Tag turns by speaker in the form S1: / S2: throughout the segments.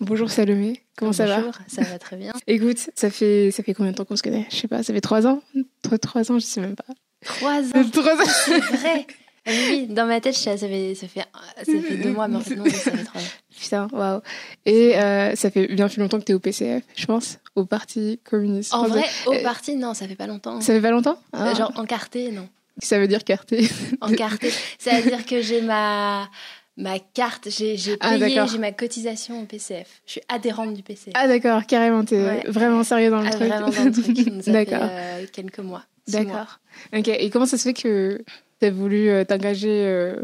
S1: Bonjour Salomé, comment ça va
S2: Bonjour, ça va très bien.
S1: Écoute, ça fait, ça fait combien de temps qu'on se connaît? Je sais pas, ça fait trois ans? Trois, trois ans, je sais même pas.
S2: Trois ans,
S1: Trois ans
S2: c'est vrai. Oui, dans ma tête, ça fait, ça fait, ça fait deux mois, mais en fait, non, ça fait trois ans.
S1: Putain, waouh. Et euh, ça fait bien plus longtemps que tu es au PCF, je pense, au Parti communiste.
S2: En vrai, au
S1: euh,
S2: parti, non, ça fait pas longtemps.
S1: Ça fait pas longtemps? Ah.
S2: Genre encarté, non.
S1: Ça veut dire carté.
S2: Encarté. Ça veut dire que j'ai ma, ma carte, j'ai
S1: Ah,
S2: payé, j'ai ma cotisation au PCF. Je suis adhérente du PCF.
S1: Ah d'accord, carrément, t'es
S2: Ouais.
S1: vraiment sérieux dans le
S2: Ah,
S1: truc.
S2: vraiment dans le truc.
S1: D'accord.
S2: euh, quelques mois.
S1: D'accord. Ok, et comment ça se fait que tu as voulu euh, t'engager euh,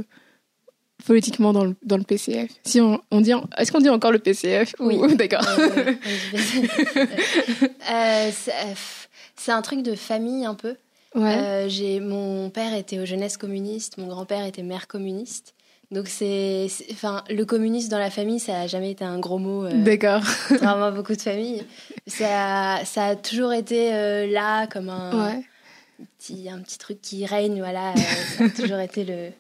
S1: politiquement dans le, dans le PCF si on, on dit, Est-ce qu'on dit encore le PCF ou-
S2: Oui.
S1: D'accord.
S2: Euh, c'est un truc de famille un peu.
S1: Ouais.
S2: J'ai mon père était aux jeunesses communistes, mon grand-père était maire communiste. Donc c'est, enfin, le communisme dans la famille, ça a jamais été un gros mot. euh,
S1: D'accord.
S2: vraiment beaucoup de familles. Ça, ça a toujours été euh, là comme un
S1: Ouais.
S2: petit, un petit truc qui règne. Voilà, euh, ça a toujours été le,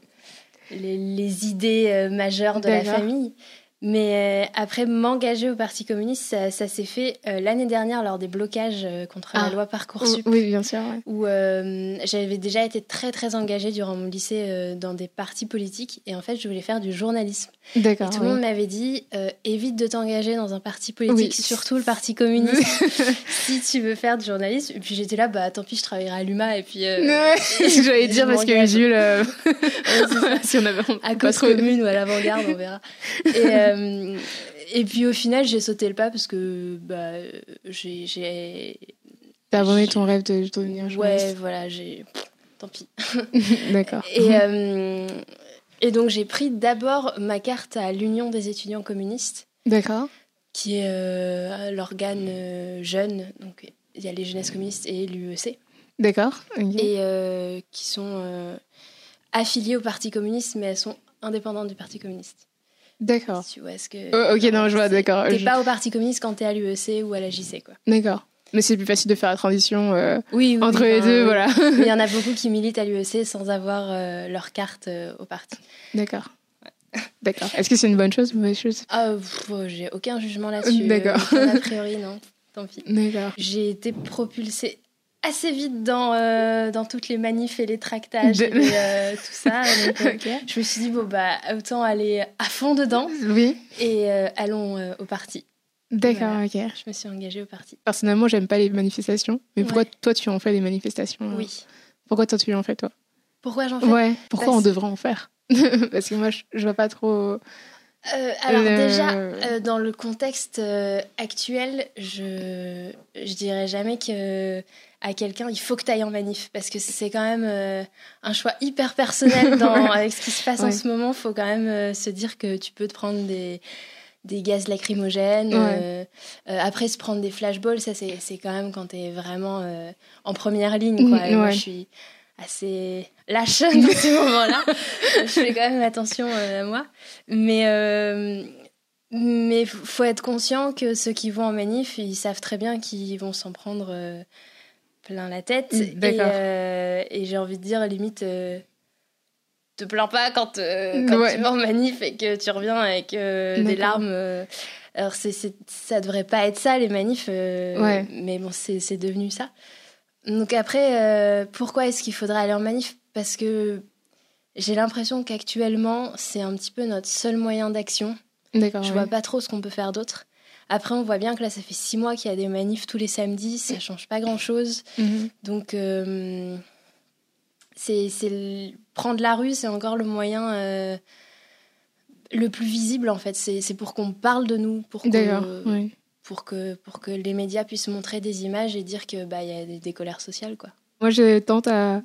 S2: les, les idées euh, majeures de la famille. Mais euh, après m'engager au Parti communiste, ça, ça s'est fait euh, l'année dernière lors des blocages euh, contre
S1: Ah.
S2: la loi Parcoursup
S1: Oui, bien sûr. ouais.
S2: où euh, j'avais déjà été très très engagée durant mon lycée dans des partis politiques et en fait je voulais faire du journalisme.
S1: D'accord.
S2: et tout
S1: oui.
S2: le monde m'avait dit évite de t'engager dans un parti politique,
S1: Oui.
S2: surtout le parti communiste, si tu veux faire du journalisme. Et puis j'étais là, bah tant pis, je travaillerai à l'UMA et puis
S1: J'allais dire parce que. Jules,
S2: ouais,
S1: si on avait
S2: à
S1: pas
S2: cause commune ou à l'avant-garde, on verra. Et, euh, et puis au final, j'ai sauté le pas parce que bah, j'ai-
S1: T'as abandonné ton rêve de devenir
S2: Ouais,
S1: journaliste.
S2: voilà, j'ai. Tant pis.
S1: D'accord.
S2: Et, euh, et donc, j'ai pris d'abord ma carte à l'Union des étudiants communistes,
S1: D'accord.
S2: qui est euh, l'organe jeune. Donc, il y a les jeunesses communistes et l'UEC,
S1: D'accord.
S2: et euh, qui sont affiliées au Parti communiste, mais elles sont indépendantes du Parti communiste.
S1: D'accord.
S2: Si tu vois ce que.
S1: Oh, ok, non, je vois, d'accord.
S2: T'es
S1: Je-
S2: pas au Parti communiste quand t'es à l'UEC ou à la JC, quoi.
S1: D'accord. Mais c'est plus facile de faire la transition euh,
S2: Oui, oui,
S1: entre
S2: oui,
S1: les deux, voilà.
S2: Mais Il y en a beaucoup qui militent à l'UEC sans avoir euh, leur carte euh, au parti.
S1: D'accord. D'accord. Est-ce que c'est une bonne chose ou une mauvaise chose?
S2: Ah, oh, j'ai aucun jugement là-dessus.
S1: D'accord.
S2: A priori, non. Tant pis.
S1: D'accord.
S2: J'ai été propulsée assez vite dans, euh, dans toutes les manifs et les tractages
S1: De-
S2: et euh, tout ça. Donc, euh, je me suis dit, bon, bah, autant aller à fond dedans
S1: Oui.
S2: et euh, allons au parti.
S1: D'accord,
S2: Voilà.
S1: ok.
S2: Je me suis engagée au parti.
S1: Personnellement, j'aime pas les manifestations. Mais pourquoi
S2: Ouais.
S1: toi, tu en fais des manifestations
S2: Oui.
S1: Pourquoi toi, tu en fais, toi?
S2: Pourquoi j'en fais?
S1: Ouais. Pourquoi
S2: Parce-
S1: on devrait en faire Parce que moi, je, je vois pas trop.
S2: Euh, alors déjà, euh, dans le contexte actuel, je je dirais jamais que à quelqu'un il faut que tu ailles en manif parce que c'est quand même euh, un choix hyper personnel dans, avec ce qui se passe en ce moment. faut quand même euh, se dire que tu peux te prendre des des gaz lacrymogènes.
S1: Ouais.
S2: euh, après, se prendre des flashballs, ça c'est c'est quand même quand tu es vraiment en première ligne. Quoi.
S1: Mm,
S2: moi, je suis assez lâche dans ces moments-là. je fais quand même attention à moi. Mais mais faut être conscient que ceux qui vont en manif, ils savent très bien qu'ils vont s'en prendre plein la tête.
S1: Mm,
S2: Et, euh, et j'ai envie de dire, limite, euh, te plains pas quand, euh, quand
S1: Ouais.
S2: tu vas en manif et que tu reviens avec des larmes. euh. alors, c'est, c'est- ça devrait pas être ça, les manifs.
S1: Ouais.
S2: Mais bon, c'est, c'est devenu ça. Donc après, pourquoi est-ce qu'il faudrait aller en manif? Parce que j'ai l'impression qu'actuellement, c'est un petit peu notre seul moyen d'action.
S1: D'accord.
S2: Je
S1: ouais.
S2: vois pas trop ce qu'on peut faire d'autre. Après, on voit bien que là, ça fait six mois qu'il y a des manifs tous les samedis, ça change pas grand-chose.
S1: Mhm.
S2: Donc, euh, c'est prendre la rue, c'est encore le moyen euh, le plus visible en fait. C'est c'est pour qu'on parle de nous, pour que,
S1: oui.
S2: pour que pour que les médias puissent montrer des images et dire que bah y a des, des colères sociales quoi.
S1: Moi, je tente à,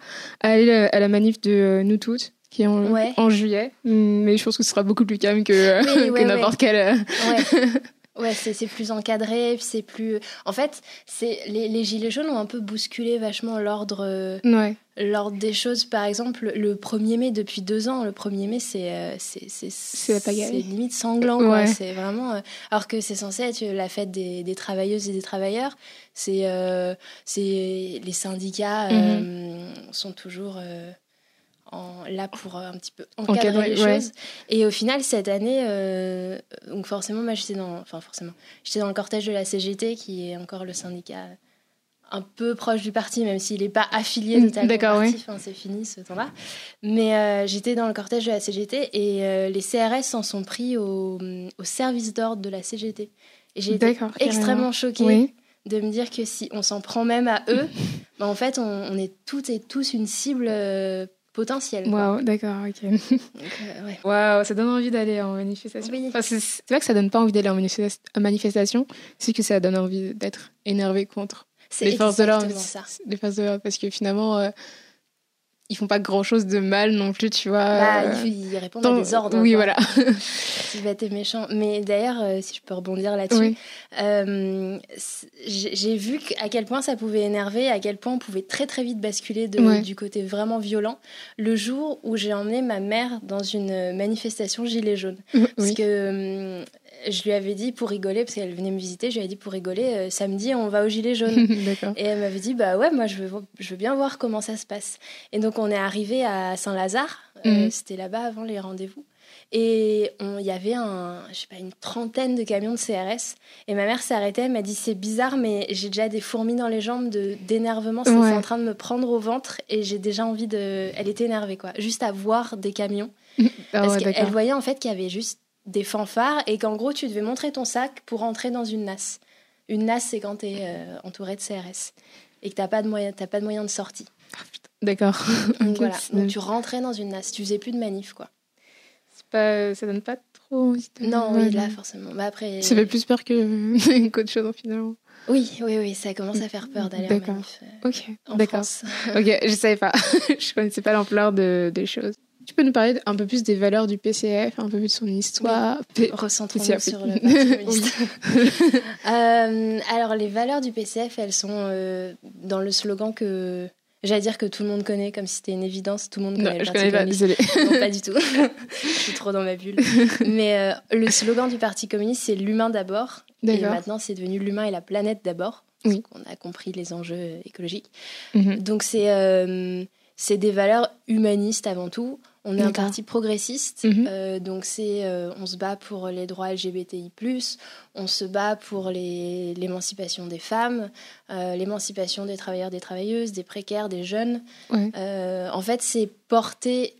S1: à aller à la manif de euh, Nous Toutes, qui est en,
S2: Ouais.
S1: en juillet. Mais je pense que ce sera beaucoup plus calme que,
S2: Oui,
S1: que
S2: ouais,
S1: n'importe quel. euh,
S2: Ouais. C'est plus encadré, c'est plus. En fait, c'est les, les gilets jaunes ont un peu bousculé vachement l'ordre
S1: Ouais.
S2: l'ordre des choses. Par exemple, le 1er mai depuis deux ans, le 1er mai c'est euh, c'est limite sanglant quoi.
S1: Ouais.
S2: C'est vraiment euh, alors que c'est censé être la fête des, des travailleuses et des travailleurs. C'est euh, c'est les syndicats euh, sont toujours euh, en, là pour un petit peu encadrer, les choses. Et au final, cette année, donc forcément, moi j'étais dans, enfin forcément, j'étais dans le cortège de la CGT, qui est encore le syndicat un peu proche du parti, même s'il n'est pas affilié mm, totalement au parti. Enfin, c'est fini ce temps-là. Mais euh, j'étais dans le cortège de la CGT et euh, les CRS s'en sont pris au, au service d'ordre de la CGT. Et j'ai été extrêmement choquée de me dire que si on s'en prend même à eux, bah, en fait, on, est toutes et tous une cible euh, potentielle.
S1: Waouh, d'accord, ok. Waouh, ça donne envie d'aller en manifestation. c'est vrai que ça donne pas envie d'aller en manifestation, c'est que ça donne envie d'être énervé contre les forces de l'ordre. Les forces de l'ordre, parce que finalement, euh, ils font pas grand chose de mal non plus, tu vois.
S2: Bah, euh, ils, répondent à des ordres.
S1: Oui, voilà.
S2: Tu vas être méchant. Mais d'ailleurs, euh, si je peux rebondir là-dessus, j'ai vu à quel point ça pouvait énerver, à quel point on pouvait très très vite basculer de, du côté vraiment violent. Le jour où j'ai emmené ma mère dans une manifestation gilet jaune, parce que je lui avais dit pour rigoler, parce qu'elle venait me visiter, je lui avais dit pour rigoler, euh, samedi on va au Gilet jaune. et elle m'avait dit, bah ouais, moi je veux, je veux bien voir comment ça se passe. Et donc on est arrivé à Saint-Lazare, euh, mhm. c'était là-bas avant les rendez-vous. Et il y avait un, je sais pas, une trentaine de camions de CRS. Et ma mère s'est arrêtée, elle m'a dit c'est bizarre, mais j'ai déjà des fourmis dans les jambes d'énervement. C'est en train de me prendre au ventre et j'ai déjà envie de. Elle était énervée, quoi. Juste à voir des camions. Ah parce qu'elle voyait en fait qu'il y avait juste des fanfares et qu'en gros, tu devais montrer ton sac pour entrer dans une NAS. Une NAS, c'est quand tu es euh, entouré de CRS et que tu n'as pas, de moyen, pas de moyen de sortie.
S1: Ah, D'accord.
S2: Donc, voilà. Donc tu rentrais dans une NAS, tu faisais plus de manif, quoi.
S1: Pas, ça donne pas trop
S2: envie Non, oui, là, forcément. Bah, après...
S1: Ça fait plus peur que qu'autre chose, finalement.
S2: Oui, oui, oui, ça commence à faire peur d'aller en manif.
S1: Euh, ok, d'accord. ok, je savais pas. je connaissais pas l'ampleur de, des choses. Tu peux nous parler un peu plus des valeurs du PCF, un peu plus de son histoire
S2: oui. Recentrons-nous sur le Parti euh, alors, les valeurs du PCF, elles sont euh, dans le slogan que J'allais dire que tout le monde connaît, comme si c'était une évidence. Tout le monde connaît
S1: non, je connais pas, désolée.
S2: Non, pas du tout. je suis trop dans ma bulle. Mais euh, le slogan du Parti communiste, c'est l'humain d'abord. Et maintenant, c'est devenu l'humain et la planète d'abord. Oui. On a compris les enjeux écologiques. Mhm. Donc, c'est c'est des valeurs humanistes avant tout. On est un parti progressiste, mhm. euh, donc c'est, euh, on se bat pour les droits LGBTI+, on se bat pour l'émancipation des femmes, euh, l'émancipation des travailleurs, des travailleuses, des précaires, des jeunes. en fait, c'est porter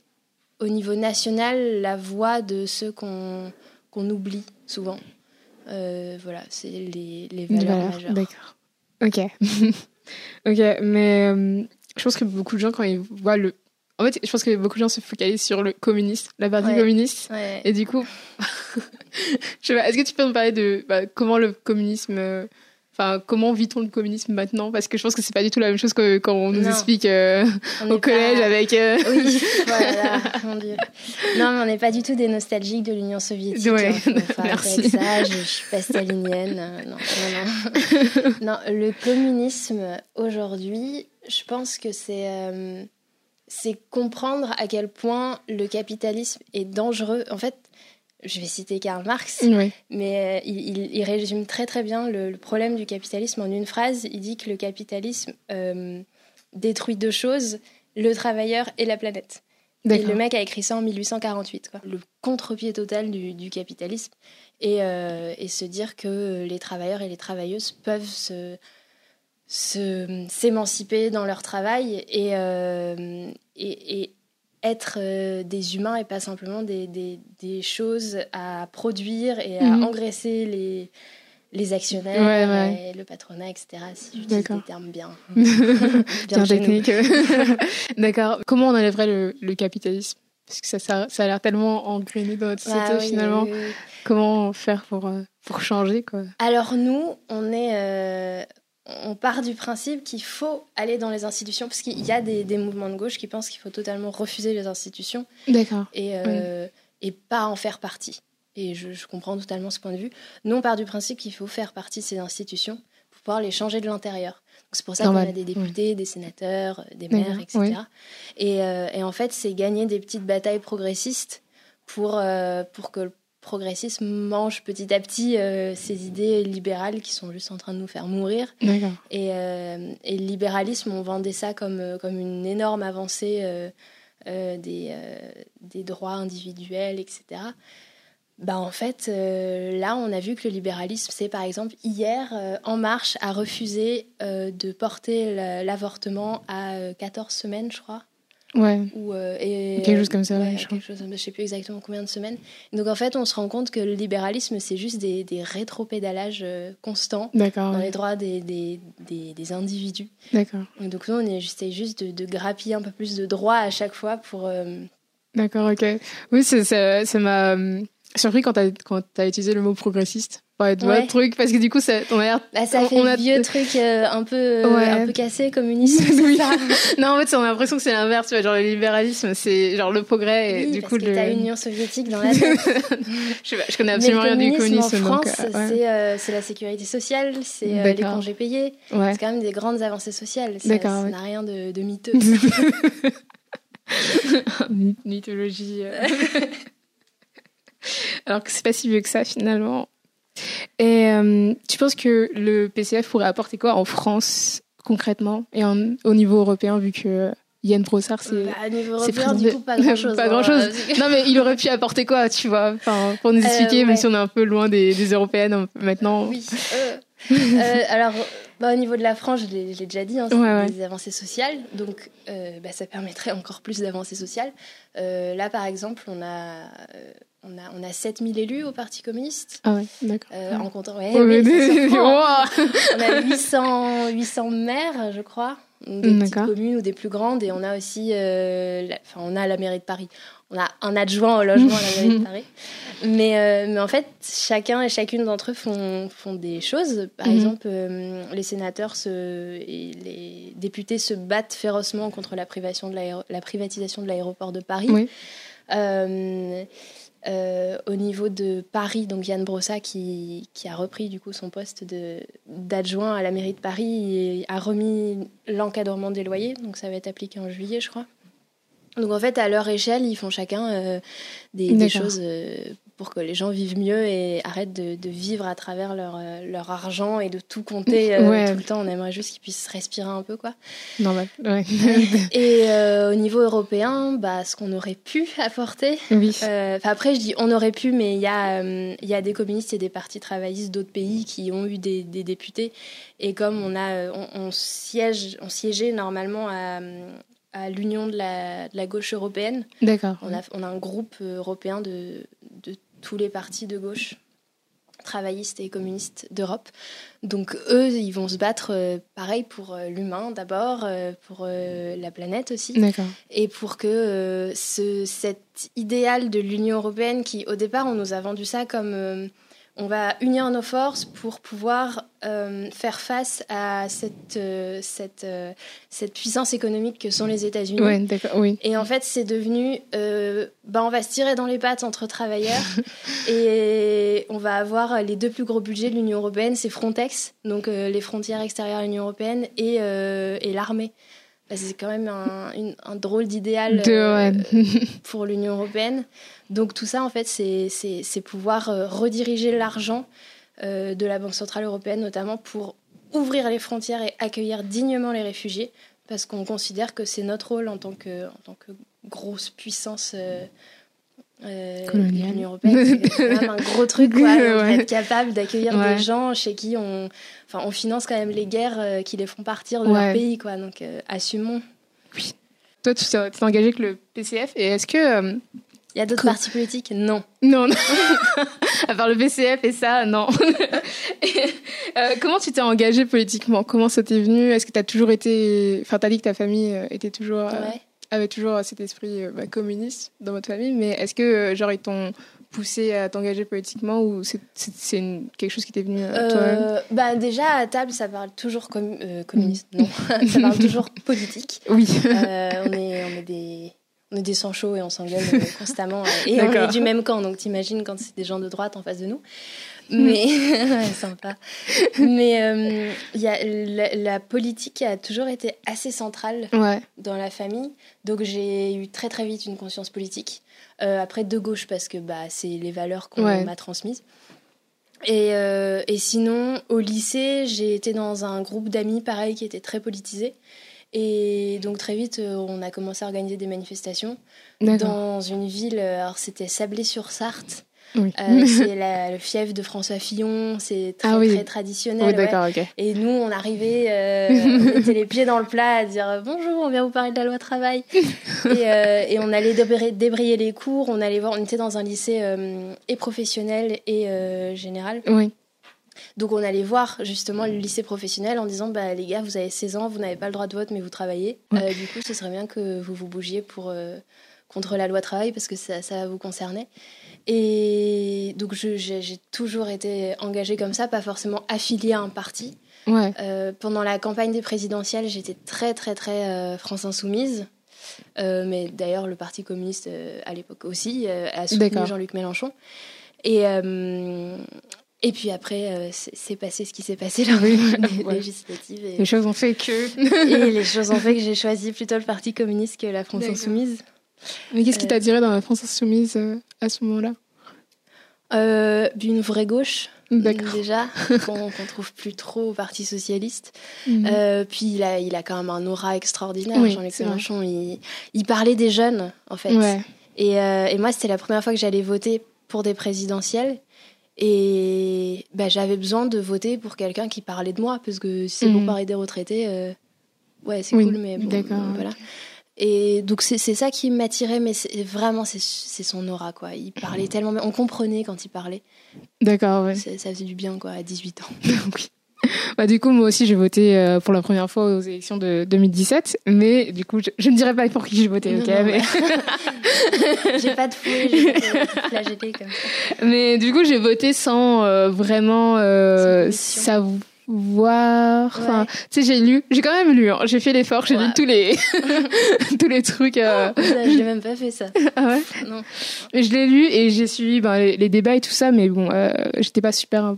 S2: au niveau national la voix de ceux qu'on oublie souvent. voilà, c'est les, les valeurs, majeures.
S1: D'accord. Ok. ok, mais je pense que beaucoup de gens, quand ils voient le en fait, je pense que beaucoup de gens se focalisent sur le communiste, la partie communiste. Et du coup, je sais pas, est-ce que tu peux me parler de bah, comment le communisme. Euh, enfin, comment vit-on le communisme maintenant? Parce que je pense que c'est pas du tout la même chose que quand on nous explique euh, au collège avec. Euh,
S2: oui, voilà, mon Dieu. Non, mais on n'est pas du tout des nostalgiques de l'Union soviétique. Ouais, hein. merci. ça, je, je, suis pas stalinienne. Non, non, non. non, le communisme aujourd'hui, je pense que c'est c'est comprendre à quel point le capitalisme est dangereux. En fait, je vais citer Karl Marx, mais euh, il, résume très très bien le, problème du capitalisme en une phrase. Il dit que le capitalisme euh, détruit deux choses, le travailleur et la planète. Et le mec a écrit ça en 1848, le contre-pied total du, capitalisme. Et, euh, et, se dire que les travailleurs et les travailleuses peuvent se s'émanciper dans leur travail et, euh, et, être euh, des humains et pas simplement des, des, choses à produire et à mhm. engraisser les, les actionnaires et le patronat, etc. Si j'utilise des termes bien,
S1: bien, techniques. D'accord. Comment on enlèverait le, le capitalisme? Parce que ça, ça, ça a l'air tellement engrainé dans notre société finalement. Comment faire pour, euh, pour changer quoi?
S2: Alors nous, on est on part du principe qu'il faut aller dans les institutions, parce qu'il y a des, mouvements de gauche qui pensent qu'il faut totalement refuser les institutions. Et, euh, et pas en faire partie. Et je, comprends totalement ce point de vue. Nous, on part du principe qu'il faut faire partie de ces institutions pour pouvoir les changer de l'intérieur. C'est pour ça qu'on a des députés, des sénateurs, des maires, etc. Euh, et, en fait, c'est gagner des petites batailles progressistes pour, euh, pour que progressisme mange petit à petit euh, ces idées libérales qui sont juste en train de nous faire mourir. Et, euh, et, le libéralisme, on vendait ça comme, euh, comme une énorme avancée des, des droits individuels, etc. Bah en fait, là, on a vu que le libéralisme, c'est par exemple hier, En Marche a refusé de porter l'avortement à 14 semaines, je crois.
S1: Ouais.
S2: Ou, euh, et,
S1: quelque chose comme ça,
S2: ouais, quelque chose, je sais plus exactement combien de semaines. Donc en fait, on se rend compte que le libéralisme, c'est juste des, des rétro-pédalages euh, constants dans les droits des, des, des, des individus.
S1: D'accord.
S2: Donc nous, on essaye juste de, de, grappiller un peu plus de droits à chaque fois pour... Euh,
S1: D'accord, ok. Oui, ça m'a surpris quand tu as, as utilisé le mot progressiste. Être ouais. truc parce que du coup ça on a
S2: bah, ça fait on a... vieux truc euh, un peu euh, un peu cassé communiste oui.
S1: non en fait on a l'impression que c'est l'inverse tu vois genre le libéralisme c'est genre le progrès et
S2: oui,
S1: du
S2: parce
S1: coup
S2: que le... t'as l'Union soviétique dans la tête.
S1: Je, je connais absolument rien du communisme
S2: en France euh, c'est la sécurité sociale c'est les congés payés. C'est quand même des grandes avancées sociales ça n'a rien de, de miteux
S1: mythologie alors que c'est pas si vieux que ça finalement et euh, tu penses que le PCF pourrait apporter quoi en France concrètement et au niveau européen vu que Yann Brossard, c'est.
S2: Bah, niveau européen, du coup, pas grand chose.
S1: pas grand chose. Hein. non, mais il aurait pu apporter quoi, tu vois, enfin, pour nous euh, expliquer, même si on est un peu loin des, des européennes maintenant.
S2: Oui. Euh, euh, alors, bah, au niveau de la France, je l'ai déjà dit, hein, c'est des avancées sociales. Donc, bah, ça permettrait encore plus d'avancées sociales. là, par exemple, on a on a, on a 7000 élus au Parti communiste.
S1: Ah ouais, d'accord.
S2: Euh, en comptant, ouais, on a 800, 800 maires, je crois, des petites communes ou des plus grandes, et on a aussi, euh, enfin, on a la mairie de Paris. On a un adjoint au logement à la mairie de Paris. Mais, euh, mais en fait, chacun et chacune d'entre eux font, font des choses. Par mhm. exemple, les sénateurs se, et les députés se battent férocement contre la, privation de la privatisation de l'aéroport de Paris. Oui. Euh, euh, au niveau de Paris, donc Yann Brossa qui, qui, a repris du coup son poste d'adjoint à la mairie de Paris et a remis l'encadrement des loyers, donc ça va être appliqué en juillet je crois. Donc en fait à leur échelle ils font chacun euh, des, des, choses euh, pour que les gens vivent mieux et arrêtent de, vivre à travers leur, euh, leur, argent et de tout compter euh, tout le temps. On aimerait juste qu'ils puissent respirer un peu, quoi.
S1: Normal, ouais.
S2: et euh, au niveau européen, bah, ce qu'on aurait pu apporter.
S1: Oui.
S2: après, je dis on aurait pu, mais il y, a, y a des communistes et des partis travaillistes d'autres pays qui ont eu des, des, députés. Et comme on, a, on, siège, on siégeait normalement à, à l'Union de la, de la, gauche européenne.
S1: D'accord.
S2: On a, on a un groupe européen de, de tous les partis de gauche travaillistes et communistes d'Europe. Donc eux, ils vont se battre euh, pareil pour euh, l'humain d'abord, euh, pour la planète aussi, et pour que ce, cet idéal de l'Union européenne qui au départ on nous a vendu ça comme on va unir nos forces pour pouvoir euh, faire face à cette, euh, cette, euh, cette puissance économique que sont les États-Unis.
S1: oui.
S2: Et en fait, c'est devenu, bah, on va se tirer dans les pattes entre travailleurs et on va avoir les deux plus gros budgets de l'Union européenne, c'est Frontex, donc les frontières extérieures de l'Union européenne, et, et l'armée. Bah, c'est quand même un, un drôle d'idéal pour l'Union européenne. Donc tout ça, en fait, c'est pouvoir euh, rediriger l'argent euh, de la Banque Centrale Européenne, notamment pour ouvrir les frontières et accueillir dignement les réfugiés, parce qu'on considère que c'est notre rôle en tant que, en tant que grosse puissance euh, euh, l'Union européenne. C'est même un gros truc, quoi, être capable d'accueillir des gens chez qui on, enfin, on finance quand même les guerres qui les font partir de leur pays, quoi. Donc assumons.
S1: Oui. Toi, tu t'es engagé avec le PCF, et est-ce que
S2: il y a d'autres partis politiques? Non.
S1: Non, non. à part le PCF et ça, non. Euh, comment tu t'es engagée politiquement? Comment ça t'est venu? Est-ce que tu as toujours été. Enfin, tu as dit que ta famille euh, était toujours. Euh, avait toujours cet esprit bah, communiste dans votre famille, mais est-ce que, genre, ils t'ont poussé à t'engager politiquement ou c'est quelque chose qui t'est venu à toi
S2: bah Déjà, à table, ça parle toujours communiste. Non, ça parle toujours politique.
S1: Oui.
S2: on, est, on est des on est des sangs chauds et on s'engueule euh, constamment. Et on est du même camp, donc t'imagines quand c'est des gens de droite en face de nous. Mm. Mais sympa. Mais euh, y a, la, politique a toujours été assez centrale dans la famille. Donc j'ai eu très très vite une conscience politique. Euh, après de gauche parce que bah, c'est les valeurs qu'on m'a transmises. Et, et, sinon, au lycée, j'ai été dans un groupe d'amis pareil qui était très politisé. Et donc très vite, on a commencé à organiser des manifestations dans une ville. Alors c'était Sablé-sur-Sarthe. Euh, c'est le fief de François Fillon, c'est très, ah très traditionnel. Et nous, on arrivait, euh, on mettait les pieds dans le plat à dire bonjour, on vient vous parler de la loi travail. et, euh, et, on allait débrayer, les cours, on allait voir, on était dans un lycée et professionnel et général.
S1: Oui.
S2: Donc on allait voir justement le lycée professionnel en disant bah, les gars, vous avez 16 ans, vous n'avez pas le droit de vote, mais vous travaillez. du coup, ce serait bien que vous vous bougiez pour, contre la loi travail parce que ça, ça vous concernait. Et donc j'ai toujours été engagée comme ça, pas forcément affiliée à un parti. Euh, pendant la campagne des présidentielles, j'étais très très très euh, France insoumise. Euh, mais d'ailleurs, le Parti communiste à l'époque aussi a soutenu Jean-Luc Mélenchon. Et, et puis après, c'est passé ce qui s'est passé là, les législatives.
S1: Les choses ont fait que.
S2: et les choses ont fait que j'ai choisi plutôt le Parti communiste que la France insoumise.
S1: Mais qu'est-ce qui t'a attiré dans la France insoumise euh, à ce moment-là?
S2: Euh, Une vraie gauche, déjà, qu'on ne trouve plus trop au Parti Socialiste. Mhm. Euh, puis il a, il a quand même un aura extraordinaire, Jean-Luc Mélenchon. Il, il, parlait des jeunes, en fait. Et, et, moi, c'était la première fois que j'allais voter pour des présidentielles. Et bah, j'avais besoin de voter pour quelqu'un qui parlait de moi, parce que c'est bon mhm. parler des retraités. ouais, c'est cool, mais bon, voilà. Et donc c'est ça qui m'attirait, mais vraiment c'est son aura quoi. Il parlait tellement, on comprenait quand il parlait.
S1: D'accord, ouais.
S2: Ça faisait du bien quoi à 18 ans.
S1: oui. Bah, du coup, moi aussi, j'ai voté euh, pour la première fois aux élections de 2017, mais du coup, je, ne dirais pas pour qui j'ai voté, ok mais...
S2: j'ai pas de fouet, j'ai flageller comme ça.
S1: Mais du coup, j'ai voté sans euh, vraiment euh, savoir voir. Enfin, tu sais, j'ai lu, j'ai quand même lu. Hein. J'ai fait l'effort, j'ai lu tous les tous les trucs. Euh...
S2: Oh, j'ai même pas fait ça.
S1: ah ouais. Non. je l'ai lu et j'ai suivi ben, les, débats et tout ça, mais bon, euh, j'étais pas super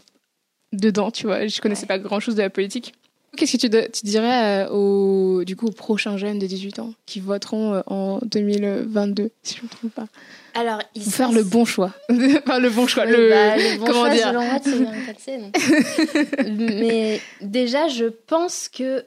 S1: dedans, tu vois. Je connaissais pas grand chose de la politique. Qu'est-ce que tu, tu dirais euh, aux, du coup, aux prochains jeunes de 18 ans qui voteront euh, en 2022, si je ne me trompe pas?
S2: Alors,
S1: ils faire le bon choix. enfin, le bon choix. le,
S2: bah, le bon comment choix, dire? bien Mais déjà, je pense que.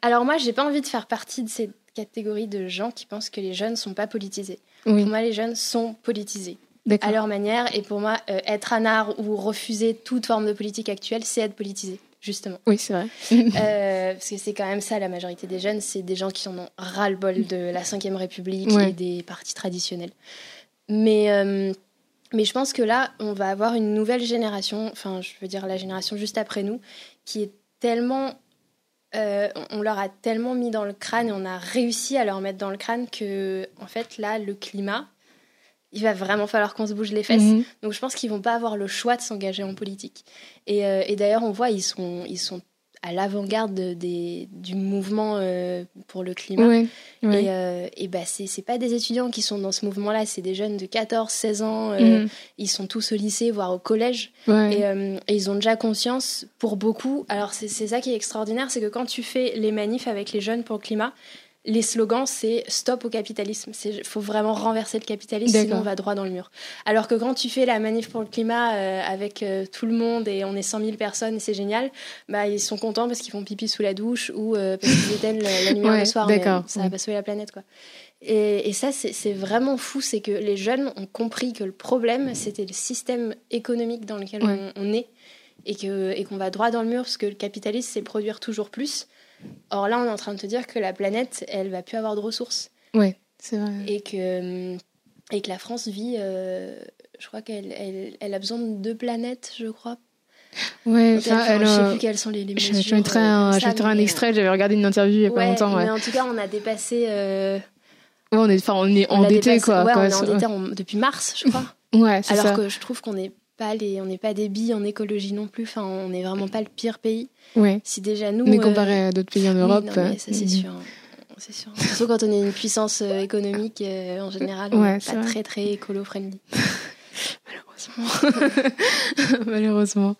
S2: Alors, moi, j'ai pas envie de faire partie de cette catégorie de gens qui pensent que les jeunes sont pas politisés. Pour moi, les jeunes sont politisés à leur manière. Et pour moi, euh, être un art ou refuser toute forme de politique actuelle, c'est être politisé justement.
S1: Oui, c'est vrai.
S2: euh, parce que c'est quand même ça, la majorité des jeunes, c'est des gens qui en ont ras-le-bol de la Ve République et des partis traditionnels. Mais, euh, mais je pense que là, on va avoir une nouvelle génération, enfin, je veux dire la génération juste après nous, qui est tellement. Euh, on leur a tellement mis dans le crâne et on a réussi à leur mettre dans le crâne que, en fait, là, le climat, il va vraiment falloir qu'on se bouge les fesses. Mhm. Donc je pense qu'ils vont pas avoir le choix de s'engager en politique. Et, euh, et d'ailleurs, on voit, ils sont, ils sont à l'avant-garde des, du mouvement euh, pour le climat. Et, euh, et bah, c'est pas des étudiants qui sont dans ce mouvement-là, c'est des jeunes de 14, 16 ans. Mhm. Ils sont tous au lycée, voire au collège. Et, et, ils ont déjà conscience, pour beaucoup. Alors, c'est ça qui est extraordinaire, c'est que quand tu fais les manifs avec les jeunes pour le climat, les slogans, c'est stop au capitalisme. Il faut vraiment renverser le capitalisme, sinon on va droit dans le mur. Alors que quand tu fais la manif pour le climat euh, avec euh, tout le monde et on est 100 000 personnes et c'est génial, bah, ils sont contents parce qu'ils font pipi sous la douche ou euh, parce qu'ils éteignent la, lumière le soir. Mais ça va pas sauver la planète. quoi. Et, ça, c'est vraiment fou, c'est que les jeunes ont compris que le problème, c'était le système économique dans lequel on, est et qu'on et qu'on va droit dans le mur parce que le capitalisme, c'est produire toujours plus. Or là, on est en train de te dire que la planète, elle va plus avoir de ressources.
S1: Oui, c'est vrai.
S2: Et que, et que la France vit, euh, je crois qu'elle elle, a besoin de deux planètes, je crois.
S1: Ouais, enfin,
S2: je sais plus quelles sont les, les mesures.
S1: Je mettrai un, je un extrait, j'avais regardé une interview il y a pas longtemps.
S2: Ouais. Mais en tout cas, on a dépassé. Euh...
S1: Ouais, on est, enfin, on est endetté, quoi.
S2: Ouais, on est endetté depuis mars, je crois.
S1: ouais, c'est
S2: ça. Alors que je trouve qu'on n'est pas les, on n'est pas des billes en écologie non plus. Enfin, on n'est vraiment pas le pire pays.
S1: Ouais.
S2: Si déjà nous.
S1: Mais comparé à d'autres pays en Europe.
S2: Oui, non, ça c'est sûr. C'est sûr. Surtout quand on est une puissance euh, économique euh, en général, on n'est pas très très écolo-friendly.
S1: Malheureusement. Malheureusement.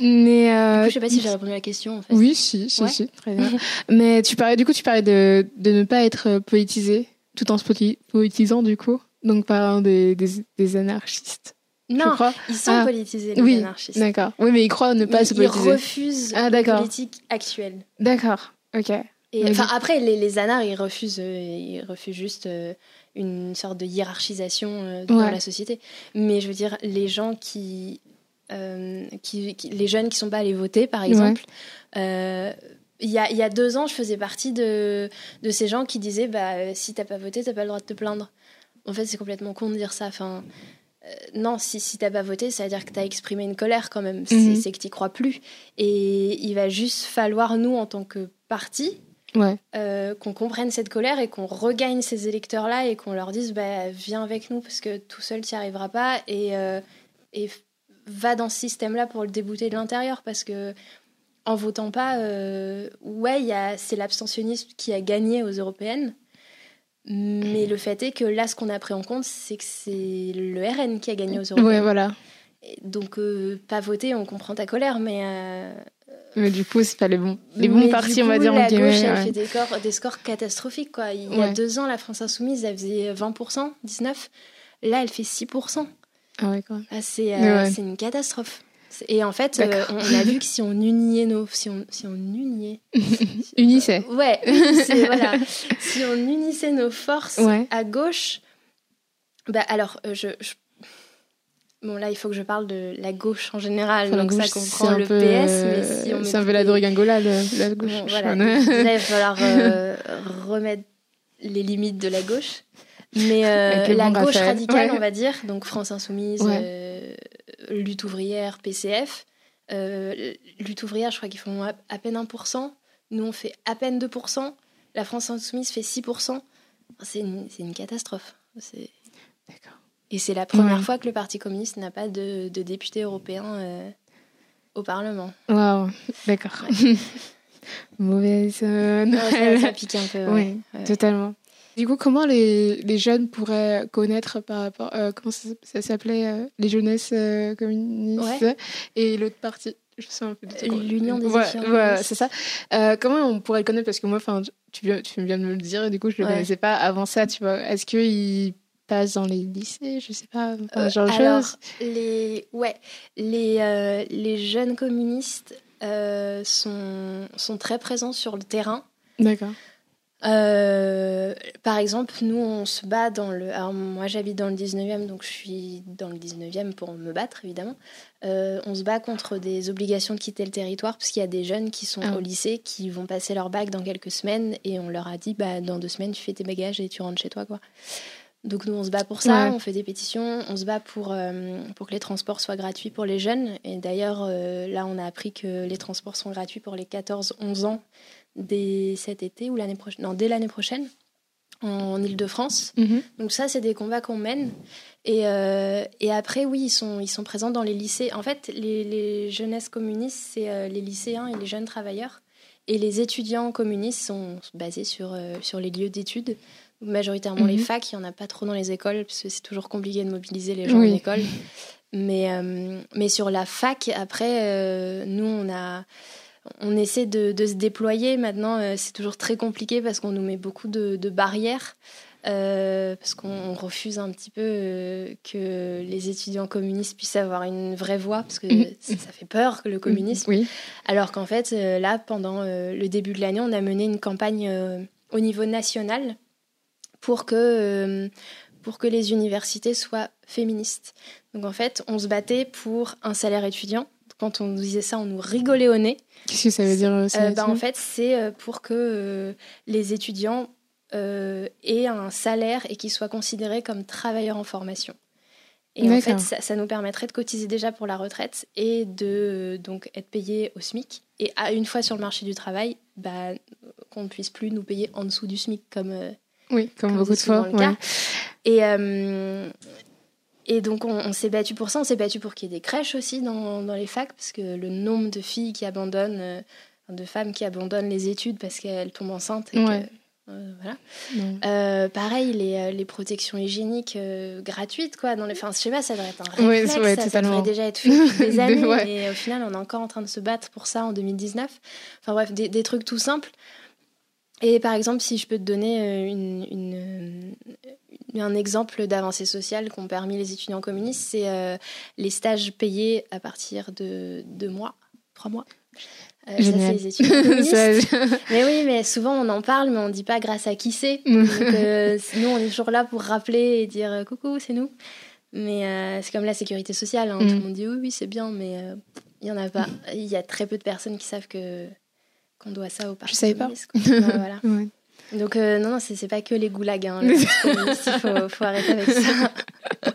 S1: Mais
S2: euh... coup, je sais pas si j'ai répondu à la question. En fait.
S1: Oui, si, si, si, très bien. Mais tu parlais, du coup, tu parlais de, de ne pas être politisé, tout en se politisant, du coup. Donc, par des, des, des anarchistes.
S2: Non, ils sont ah. politisés, les
S1: oui,
S2: anarchistes.
S1: D'accord. Oui, mais ils croient ne pas se politiser.
S2: Ils refusent ah, la politique actuelle.
S1: D'accord. Ok.
S2: Et, enfin, après, les, les anards, ils refusent, ils refusent juste une sorte de hiérarchisation dans la société. Mais je veux dire, les gens qui, qui, les jeunes qui sont pas allés voter, par exemple, il y, a, il y a, deux ans, je faisais partie de, de ces gens qui disaient bah, si t'as pas voté, t'as pas le droit de te plaindre. En fait, c'est complètement con de dire ça. Enfin, euh, non, si, si t'as pas voté, ça veut dire que t'as exprimé une colère quand même. C'est mhm. que t'y crois plus. Et il va juste falloir, nous, en tant que parti, euh, qu'on comprenne cette colère et qu'on regagne ces électeurs-là et qu'on leur dise bah, viens avec nous parce que tout seul, t'y arriveras pas. Et, euh, et va dans ce système-là pour le débouter de l'intérieur parce que en votant pas, ouais, c'est l'abstentionnisme qui a gagné aux européennes. Mais le fait est que là, ce qu'on a pris en compte, c'est que c'est le RN qui a gagné aux européennes.
S1: Ouais, voilà.
S2: donc, euh, pas voter, on comprend ta colère, mais. Euh,
S1: mais du coup, c'est pas les bons, les bons partis, on va dire.
S2: La gauche, elle fait des scores, des scores catastrophiques. Quoi. Il y a deux ans, la France Insoumise, elle faisait 20%, 19%. Là, elle fait 6%.
S1: Ah ouais, quoi.
S2: Ah, c'est euh, une catastrophe. Et en fait, euh, on a vu que si on uniait nos. Si on, si on uniait.
S1: unissait.
S2: ouais, voilà. Si on unissait nos forces à gauche. Bah, alors, euh, je, Bon, là, il faut que je parle de la gauche en général, donc ça comprend le PS. Mais si
S1: on c'est un peu la Dorigangola, la gauche.
S2: voilà. là, il va falloir euh, remettre les limites de la gauche. Mais la gauche radicale, on va dire, donc France Insoumise, lutte ouvrière, PCF. Euh, lutte ouvrière, je crois qu'ils font à, peine 1%. Nous, on fait à peine 2%. La France Insoumise fait 6%. C'est une, une, catastrophe. D'accord. Et c'est la première fois que le Parti communiste n'a pas de, de, député européen euh, au Parlement.
S1: Waouh, d'accord. Mauvaise.
S2: Euh, ça, pique un peu.
S1: Oui, totalement. Du coup, comment les, les jeunes pourraient connaître par rapport. Euh, comment ça, s'appelait euh, Les jeunesses euh, communistes et l'autre parti?
S2: Je sais un peu L'Union des
S1: ouais, ouais c'est ça. comment on pourrait le connaître? Parce que moi, tu viens, tu viens de me le dire et du coup, je ne le connaissais pas avant ça. Tu vois, est-ce qu'ils passent dans les lycées? Je sais pas, genre
S2: alors, chose. Les, ouais, les, les jeunes communistes sont, sont très présents sur le terrain.
S1: D'accord.
S2: Euh, par exemple, nous, on se bat dans le. Alors, moi, j'habite dans le 19e, donc je suis dans le 19e pour me battre, évidemment. Euh, on se bat contre des obligations de quitter le territoire, parce qu'il y a des jeunes qui sont ah. au lycée, qui vont passer leur bac dans quelques semaines, et on leur a dit, bah, dans deux semaines, tu fais tes bagages et tu rentres chez toi, quoi. Donc, nous, on se bat pour ça, on fait des pétitions, on se bat pour, euh, pour que les transports soient gratuits pour les jeunes. Et d'ailleurs, là, on a appris que les transports sont gratuits pour les 14-11 ans dès cet été ou l'année prochaine, non, dès l'année prochaine en Ile-de-France. Mhm. Donc ça, c'est des combats qu'on mène. Et, euh, et, après, oui, ils sont, ils sont présents dans les lycées. En fait, les, les jeunesses communistes, c'est euh, les lycéens et les jeunes travailleurs. Et les étudiants communistes sont basés sur, euh, sur les lieux d'études, majoritairement les mhm. facs. Il n'y en a pas trop dans les écoles, parce que c'est toujours compliqué de mobiliser les gens en école. Mais, mais sur la fac, après, nous, on a on essaie de, se déployer. Maintenant, euh, c'est toujours très compliqué parce qu'on nous met beaucoup de, barrières. Euh, parce qu'on refuse un petit peu euh, que les étudiants communistes puissent avoir une vraie voix, parce que mhm. ça, fait peur que le communisme.
S1: Oui.
S2: Alors qu'en fait, là, pendant le début de l'année, on a mené une campagne au niveau national pour que, pour que les universités soient féministes. Donc en fait, on se battait pour un salaire étudiant, quand on nous disait ça, on nous rigolait au nez.
S1: Qu'est-ce que ça veut dire euh,
S2: euh bah, En fait, c'est euh, pour que les étudiants aient un salaire et qu'ils soient considérés comme travailleurs en formation. Et en fait, ça, nous permettrait de cotiser déjà pour la retraite et de donc être payés au SMIC. Et à une fois sur le marché du travail, bah, qu'on ne puisse plus nous payer en dessous du SMIC comme,
S1: oui, comme, beaucoup de fois.
S2: Et, et donc, on, s'est battu pour ça. On s'est battu pour qu'il y ait des crèches aussi dans, dans, les facs, parce que le nombre de filles qui abandonnent, euh, de femmes qui abandonnent les études parce qu'elles tombent enceintes. Et euh, voilà. Euh, pareil, les, les, protections hygiéniques gratuites, quoi. Dans les... Enfin, je sais pas, ça devrait être un réflexe, ça, devrait déjà être fait depuis des années. Et au final, on est encore en train de se battre pour ça en 2019. Enfin bref, des, des trucs tout simples. Et par exemple, si je peux te donner une, une, un exemple d'avancée sociale qu'ont permis les étudiants communistes, c'est euh, les stages payés à partir de deux mois. trois mois. Euh, ça, c'est les études mais oui, mais souvent on en parle, mais on ne dit pas grâce à qui c'est. Euh, nous, on est toujours là pour rappeler et dire coucou, c'est nous. Mais c'est comme la sécurité sociale. Hein. Tout le mm. monde dit oui, oui, c'est bien, mais il n'y en a pas. Il y a très peu de personnes qui savent que qu'on doit ça au parti.
S1: Je savais pas.
S2: voilà. Donc euh, non, non, c'est pas que les goulags. Hein, il faut, faut, arrêter avec ça.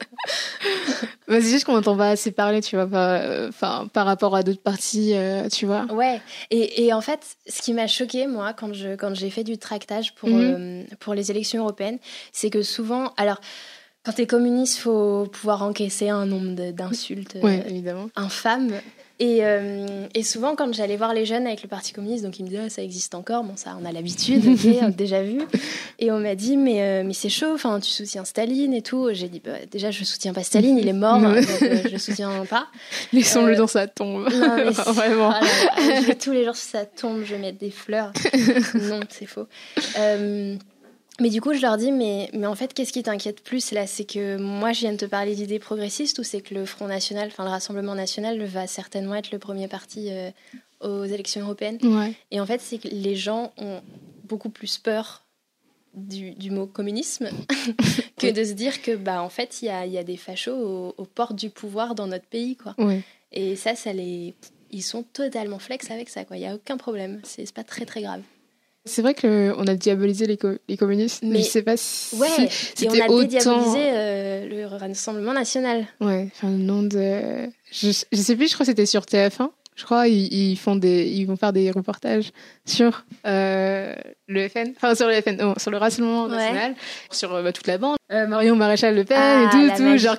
S1: c'est juste qu'on n'entend pas assez parler, tu vois, par, enfin, par rapport à d'autres parties, euh, tu vois.
S2: Ouais, et, et, en fait, ce qui m'a choqué, moi, quand j'ai quand fait du tractage pour, mhm. euh, pour les élections européennes, c'est que souvent, alors, quand tu es communiste, il faut pouvoir encaisser un nombre d'insultes
S1: ouais, évidemment.
S2: infâmes. Et, euh, et, souvent, quand j'allais voir les jeunes avec le Parti communiste, donc ils me disaient ah, ça existe encore, bon, ça, on a l'habitude, déjà vu. Et on m'a dit mais, euh, mais c'est chaud, tu soutiens Staline et tout. J'ai dit bah, déjà, je soutiens pas Staline, il est mort, donc euh, je soutiens pas.
S1: Laissons-le dans sa tombe. Non, mais Vraiment.
S2: tous les jours, si ça tombe, je vais mettre des fleurs. non, c'est faux. Mais du coup, je leur dis, mais, mais en fait, qu'est-ce qui t'inquiète plus là? C'est que moi, je viens de te parler d'idées progressistes ou c'est que le Front National, enfin le Rassemblement National, va certainement être le premier parti euh, aux élections européennes? Et en fait, c'est que les gens ont beaucoup plus peur du, du mot communisme que de se dire que, bah, en fait, il y a, y a, des fachos aux, portes du pouvoir dans notre pays. Quoi. Et ça, ça les... ils sont totalement flex avec ça. Il n'y a aucun problème. C'est pas très, très grave.
S1: C'est vrai qu'on a diabolisé les, les, communistes, mais je sais pas si
S2: ouais, c'était et on a dédiabolisé euh, le Rassemblement National.
S1: Ouais, enfin le nom de... Je, je sais plus, je crois que c'était sur TF1 je crois, ils, font des, ils vont faire des reportages sur euh, le FN, enfin sur le FN, sur le Rassemblement national, sur euh, bah, toute la bande. Euh, Marion Maréchal Le Pen et ah, tout, tout, genre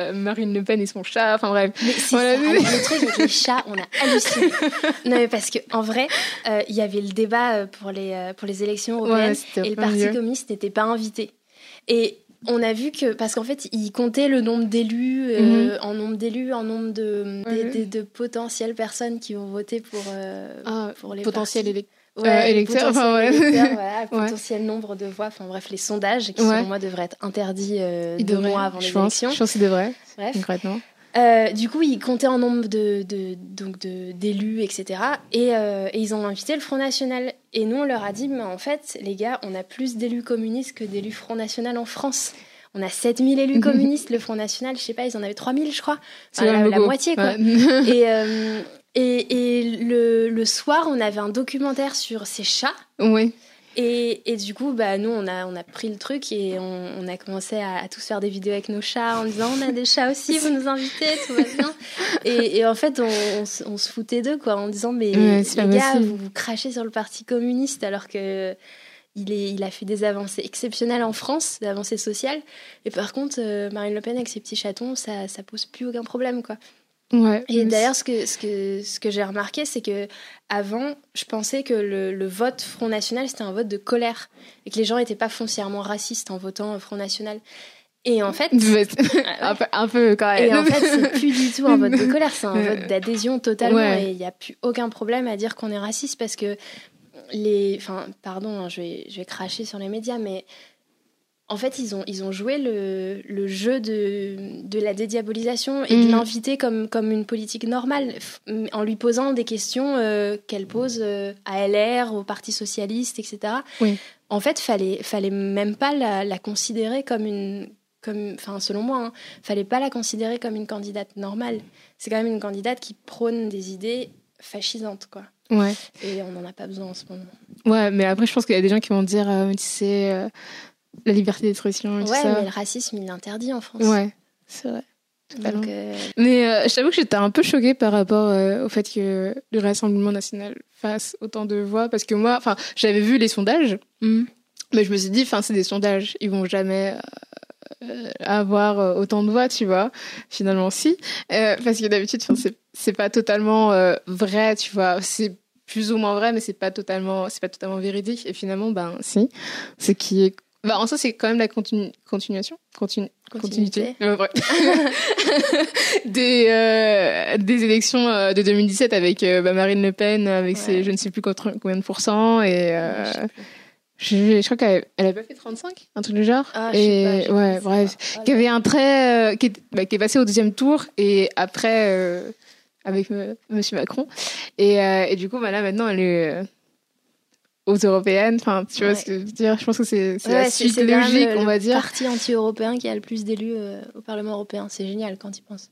S1: Marine Le Pen et son chat, enfin bref.
S2: Mais c'est le truc avec les chats, on a halluciné. non mais parce que en vrai, il y avait le débat pour les pour les élections européennes et le Parti communiste n'était pas invité. Et on a vu que, parce qu'en fait, ils comptaient le nombre d'élus, euh, mhm. en nombre d'élus, en nombre de, de, potentielles personnes qui vont voter pour, euh,
S1: ah, pour les potentiels
S2: euh, électeurs. enfin, ouais. voilà, potentiel nombre de voix. Enfin bref, les sondages qui, selon moi, devraient être interdits deux mois avant les élections.
S1: Je pense qu'ils devraient, bref. concrètement.
S2: Euh, du coup, ils comptaient en nombre de, donc d'élus, etc. Euh, et, ils ont invité le Front National. Et nous, on leur a dit, mais en fait, les gars, on a plus d'élus communistes que d'élus Front National en France. On a 7000 élus communistes, le Front National, je sais pas, ils en avaient 3000, je crois. C'est la, moitié, quoi. Euh, et, et, le, le, soir, on avait un documentaire sur ces chats.
S1: Oui.
S2: Et, et, du coup, bah, nous, on a, on a pris le truc et on, on a commencé à, à, tous faire des vidéos avec nos chats en disant on a des chats aussi, vous nous invitez, tout va bien. Et, et en fait, on, on, se foutait d'eux, quoi, en disant mais les gars, vous, vous crachez sur le Parti communiste alors que il, est, il a fait des avancées exceptionnelles en France, des avancées sociales. Et par contre, euh, Marine Le Pen avec ses petits chatons, ça, ça pose plus aucun problème, quoi et d'ailleurs, ce que, ce que, ce que j'ai remarqué, c'est que avant, je pensais que le, vote Front National, c'était un vote de colère et que les gens n'étaient pas foncièrement racistes en votant Front National. Et en fait,
S1: un, peu, un peu quand même.
S2: Et en fait, c'est plus du tout un vote de colère, c'est un vote d'adhésion totalement. Et il n'y a plus aucun problème à dire qu'on est raciste parce que les, enfin, pardon, hein, je vais, je vais cracher sur les médias, mais en fait, ils ont, ils ont joué le, le jeu de, de, la dédiabolisation et de mhm. l'inviter comme, comme une politique normale, en lui posant des questions euh, qu'elle pose euh, à LR, au Parti Socialiste, etc. En fait, fallait, fallait même pas la, la considérer comme une. Comme, enfin, selon moi, hein, fallait pas la considérer comme une candidate normale. C'est quand même une candidate qui prône des idées fascisantes, quoi.
S1: Ouais.
S2: Et on n'en a pas besoin en ce moment.
S1: Ouais, mais après, je pense qu'il y a des gens qui vont dire, euh, tu sais la liberté d'expression et tout ça.
S2: Ouais, mais le racisme, il l'interdit en France.
S1: Ouais, c'est vrai. Euh, mais euh, je t'avoue que j'étais un peu choquée par rapport euh, au fait que le Rassemblement national fasse autant de voix. Parce que moi, enfin, j'avais vu les sondages, mm. mais je me suis dit, enfin, c'est des sondages, ils vont jamais avoir autant de voix, tu vois. Finalement, si. parce que d'habitude, c'est pas totalement vrai, tu vois. C'est plus ou moins vrai, mais c'est pas totalement, c'est pas totalement véridique. Et finalement, ben, si. Ce qui est bah, en soi, c'est quand même la continuation. continuité. Euh, des, euh, des élections euh, de 2017 avec bah, Marine Le Pen, avec ses je ne sais plus combien de pourcents. Et je, je, crois qu'elle elle avait pas fait 35, un truc du genre.
S2: Ah,
S1: et ouais, bref. qui avait un trait qui, est, bah, qui est passé au deuxième tour. Et après avec Monsieur Macron. Et, et, du coup, là, maintenant, elle est aux européennes. Enfin, tu vois ce que je veux dire? Je pense que c'est la suite logique, on va dire.
S2: C'est le parti anti-européen qui a le plus d'élus au Parlement européen. C'est génial quand ils pensent.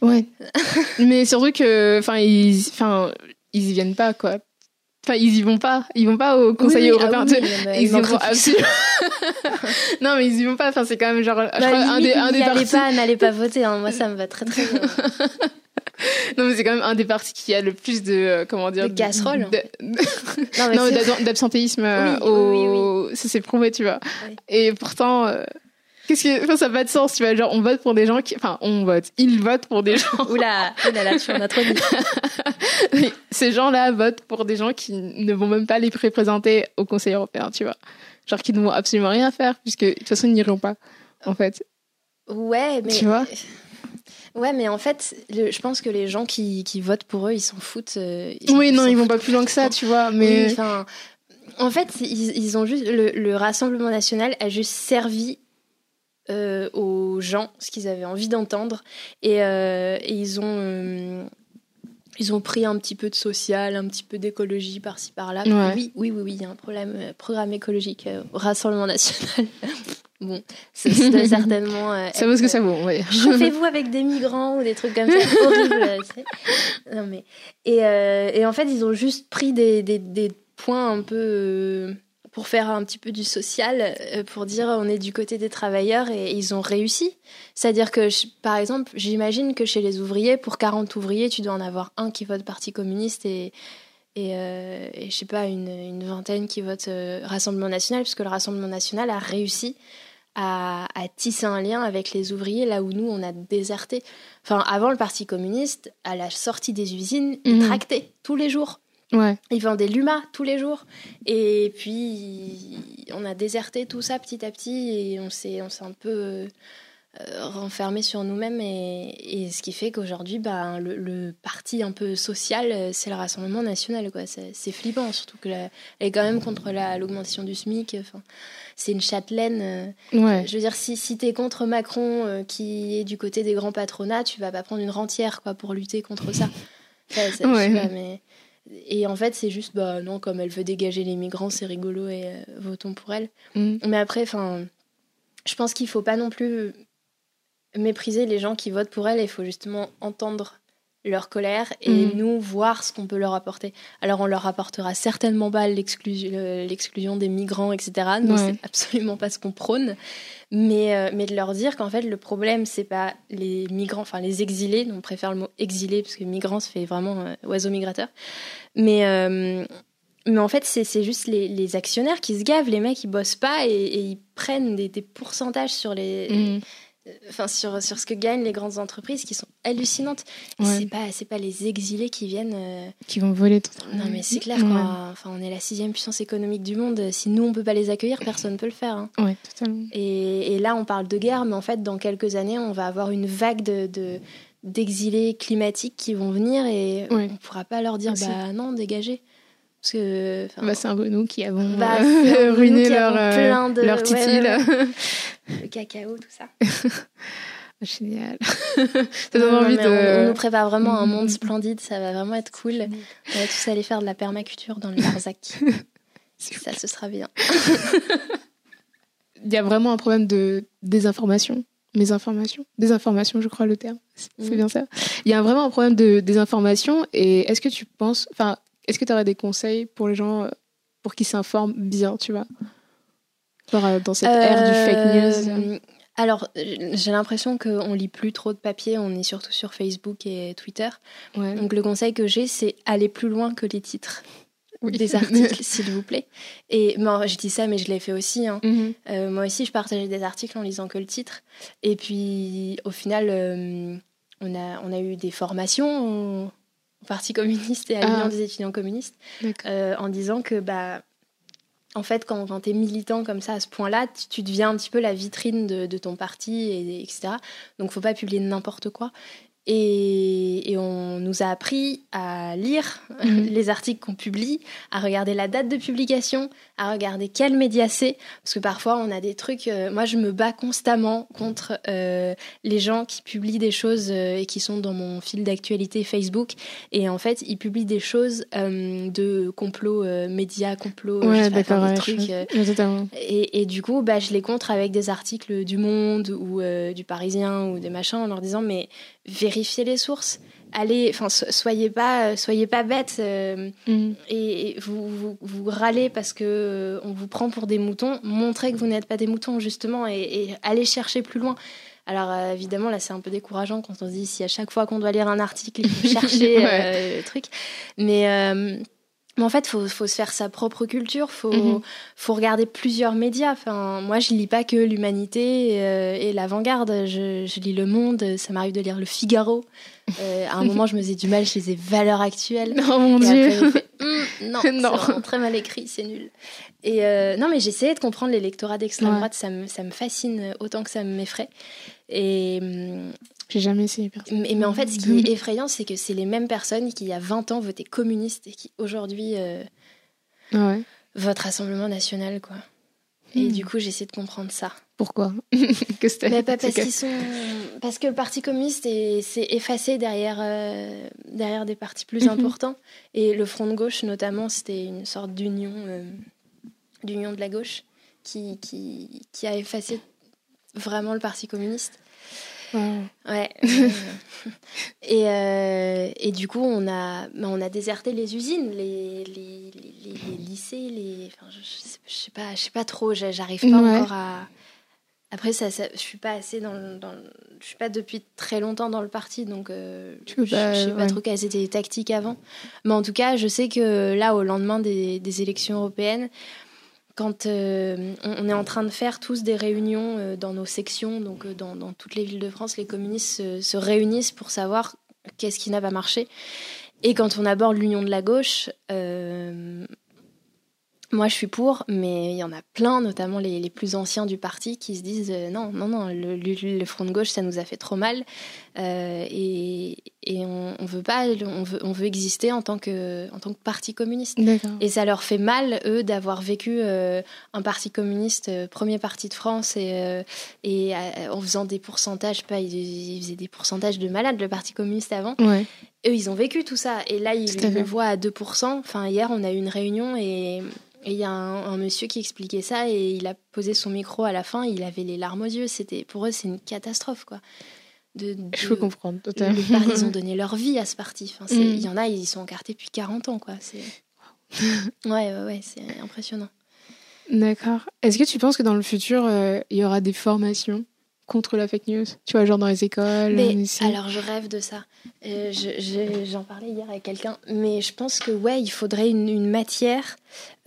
S1: Ouais. Mais surtout que, enfin, ils, enfin, ils y viennent pas, quoi. Enfin, ils y vont pas. Ils vont pas au Conseil ah européen. ils y vont absolument. non, mais ils y vont pas. Enfin, c'est quand même genre. je bah,
S2: crois, un des, un des partis. pas, n'allez pas voter. Hein. Moi, ça me va très très bien.
S1: non, mais c'est quand même un des partis qui a le plus de. Euh, comment dire
S2: De casseroles.
S1: non, d'absentéisme. Euh, au... Ça, c'est prouvé, tu vois. Et pourtant. Euh, Qu'est-ce que enfin, ça n'a pas de sens, tu vois, genre on vote pour des gens qui enfin on vote, ils votent pour des gens.
S2: oula, oula là, tu en as trop
S1: dit. ces gens-là votent pour des gens qui ne vont même pas les représenter au Conseil européen, tu vois. Genre qui ne vont absolument rien faire puisque de toute façon ils n'iront pas en fait.
S2: Ouais, mais
S1: Tu vois?
S2: Ouais, mais en fait, je pense que les gens qui, qui votent pour eux, ils s'en foutent. Euh,
S1: oui, non, ils vont pas plus loin que ça, tu vois. Mais
S2: en fait, ils, ils ont juste le, le, Rassemblement national a juste servi euh, aux gens ce qu'ils avaient envie d'entendre et, euh, ils ont euh, ils ont pris un petit peu de social, un petit peu d'écologie par-ci par-là. Oui, oui, oui, oui, il y a un problème, programme écologique au Rassemblement national. bon, c'est certainement.
S1: ça vaut ce que ça vaut, ouais.
S2: Chauffez-vous avec des migrants ou des trucs comme ça, horrible. Non mais et, et, en fait, ils ont juste pris des, des, des points un peu pour faire un petit peu du social, euh, pour dire on est du côté des travailleurs et ils ont réussi. C'est-à-dire que, par exemple, j'imagine que chez les ouvriers, pour 40 ouvriers, tu dois en avoir un qui vote Parti communiste et, et, euh, et je sais pas, une, une, vingtaine qui vote euh, Rassemblement national, puisque le Rassemblement national a réussi à, à, tisser un lien avec les ouvriers là où nous on a déserté. Enfin, avant le Parti communiste, à la sortie des usines, ils mhm. tractaient tous les jours.
S1: Ouais.
S2: Ils vendaient l'UMA tous les jours. Et puis, on a déserté tout ça petit à petit et on s'est, on s'est un peu euh, renfermé sur nous-mêmes. Et, et, ce qui fait qu'aujourd'hui, bah, le, parti un peu social, euh, c'est le Rassemblement national. Quoi. C'est, flippant, surtout qu'elle est quand même contre l'augmentation du SMIC. Enfin, c'est une châtelaine.
S1: Euh, ouais.
S2: Je veux dire, si, si tu es contre Macron, qui est du côté des grands patronats, tu vas pas prendre une rentière quoi, pour lutter contre ça. ça, ça ouais. mais et en fait, c'est juste, bah non, comme elle veut dégager les migrants, c'est rigolo et euh, votons pour elle. Mm. Mais après, enfin, je pense qu'il faut pas non plus mépriser les gens qui votent pour elle. Il faut justement entendre leur colère et mm. nous voir ce qu'on peut leur apporter. Alors on leur apportera certainement pas l'exclusion des migrants, etc. Non, c'est absolument pas ce qu'on prône. Mais, euh, mais de leur dire qu'en fait le problème c'est pas les migrants, enfin les exilés, on préfère le mot exilé parce que migrant ça fait vraiment euh, oiseau migrateur. Mais euh, mais en fait, c'est juste les, les, actionnaires qui se gavent. Les mecs, ils bossent pas et, ils prennent des, des pourcentages sur les, mm enfin sur, sur ce que gagnent les grandes entreprises qui sont hallucinantes. C'est pas c'est pas les exilés qui viennent euh,
S1: qui vont voler tout.
S2: Non mais c'est clair Enfin on est la sixième puissance économique du monde. Si nous on peut pas les accueillir, personne peut le faire. Hein.
S1: Ouais, totalement.
S2: Et, et, là on parle de guerre, mais en fait dans quelques années on va avoir une vague de, de d'exilés climatiques qui vont venir et on pourra pas leur dire bah non dégagez. Parce que
S1: bah, c'est un peu nous qui avons bah, ruiné leur, euh, de... leur
S2: le cacao, tout ça.
S1: Génial.
S2: ça donne envie de... on, nous prépare vraiment un monde splendide, ça va vraiment être cool. On va tous aller faire de la permaculture dans le Larzac. ça, ce sera bien.
S1: Il y a vraiment un problème de désinformation. Mésinformation Désinformation, je crois le terme. C'est mm. bien ça. Il y a vraiment un problème de désinformation. Et est-ce que tu penses. Enfin, est-ce que tu aurais des conseils pour les gens pour qu'ils s'informent bien, tu vois? Euh, dans cette ère du fake news
S2: euh, alors, j'ai l'impression qu'on lit plus trop de papier, on est surtout sur Facebook et Twitter. Donc, le conseil que j'ai, c'est aller plus loin que les titres des articles, s'il vous plaît. Et moi, je dis ça, mais je l'ai fait aussi. Hein. Mhm. Euh, moi aussi, je partageais des articles en lisant que le titre. Et puis, au final, on, a, on a eu des formations au, Parti communiste et à l'Union ah. des étudiants communistes en disant que bah, en fait, quand, quand tu es militant comme ça à ce point-là, tu, deviens un petit peu la vitrine de, ton parti, et, etc. Donc, faut pas publier n'importe quoi. Et, on nous a appris à lire mhm. les articles qu'on publie, à regarder la date de publication, à regarder quel média c'est. Parce que parfois, on a des trucs. Euh, moi, je me bats constamment contre euh, les gens qui publient des choses euh, et qui sont dans mon fil d'actualité Facebook. Et en fait, ils publient des choses de complot, médias, complot,
S1: ouais, d'accord,
S2: des trucs. Et, et, du coup, bah, je les contre avec des articles du Monde ou du Parisien ou des machins en leur disant mais vérifiez les sources. Allez, enfin, soyez pas, soyez pas bêtes euh, mm. et, vous, vous, râlez parce que euh, on vous prend pour des moutons. Montrez que vous n'êtes pas des moutons justement et, allez chercher plus loin. Alors euh, évidemment là c'est un peu décourageant quand on se dit si à chaque fois qu'on doit lire un article il faut chercher le truc, mais mais en fait, faut, faut se faire sa propre culture, faut, mhm. faut regarder plusieurs médias. Enfin, moi, je lis pas que l'Humanité euh, et l'Avant-Garde. Je, je, lis Le Monde. Ça m'arrive de lire Le Figaro. Euh, à un moment, je me faisais du mal chez les valeurs actuelles.
S1: Oh mon dieu.
S2: Hum, non, non. c'est très mal écrit, c'est nul. Et euh, non, mais j'essayais de comprendre l'électorat d'extrême droite. Ça me, ça me fascine autant que ça m'effraie. Et hum,
S1: j'ai jamais essayé.
S2: Mais, mais, en fait, ce qui est effrayant, c'est que c'est les mêmes personnes qui, il y a 20 ans, votaient communistes et qui, aujourd'hui, euh,
S1: ouais.
S2: votent Rassemblement National, quoi. Et hmm. du coup, j'essaie de comprendre ça.
S1: Pourquoi? Que
S2: mais pas parce, qu'ils sont... parce que le Parti communiste s'est effacé derrière, euh, derrière des partis plus mhm. importants. Et le Front de gauche, notamment, c'était une sorte d'union euh, d'union de la gauche qui, qui, qui a effacé vraiment le Parti communiste. Ouais. et, euh, et du coup, on a, bah, on a déserté les usines, les, les, les, lycées, les. Enfin, je, je, sais pas, je sais pas trop. J'arrive pas encore à. Après, ça, ça, je suis pas assez dans, dans, je suis pas depuis très longtemps dans le parti, donc euh, je, sais pas trop quelles étaient les tactiques avant. Mais en tout cas, je sais que là, au lendemain des, des élections européennes, quand euh, on est en train de faire tous des réunions euh, dans nos sections, donc euh, dans, toutes les villes de France, les communistes se, réunissent pour savoir qu'est-ce qui n'a pas marché. Et quand on aborde l'union de la gauche, moi, je suis pour, mais il y en a plein, notamment les, plus anciens du parti, qui se disent non, non, non, le, Front de gauche, ça nous a fait trop mal, euh, et, on, veut pas, on veut, on veut exister en tant que, en tant que parti communiste. Et ça leur fait mal eux d'avoir vécu euh, un parti communiste, premier parti de France, et, et en faisant des pourcentages, pas, ils, faisaient des pourcentages de malades le parti communiste avant.
S1: Ouais.
S2: Eux, ils ont vécu tout ça, et là, ils le voient à 2%. Enfin, hier, on a eu une réunion et et il y a un, monsieur qui expliquait ça et il a posé son micro à la fin, il avait les larmes aux yeux. C'était pour eux, c'est une catastrophe quoi.
S1: De, Je peux comprendre totalement.
S2: ils ont donné leur vie à ce parti. Enfin, mm. Il y en a, ils sont encartés depuis 40 ans quoi. C'est ouais, ouais, ouais c'est impressionnant.
S1: D'accord. Est-ce que tu penses que dans le futur, euh, il y aura des formations contre la fake news? Tu vois, genre dans les écoles
S2: mais, Alors, je rêve de ça. Euh, j'en parlais hier avec quelqu'un. Mais je pense que, ouais, il faudrait une, matière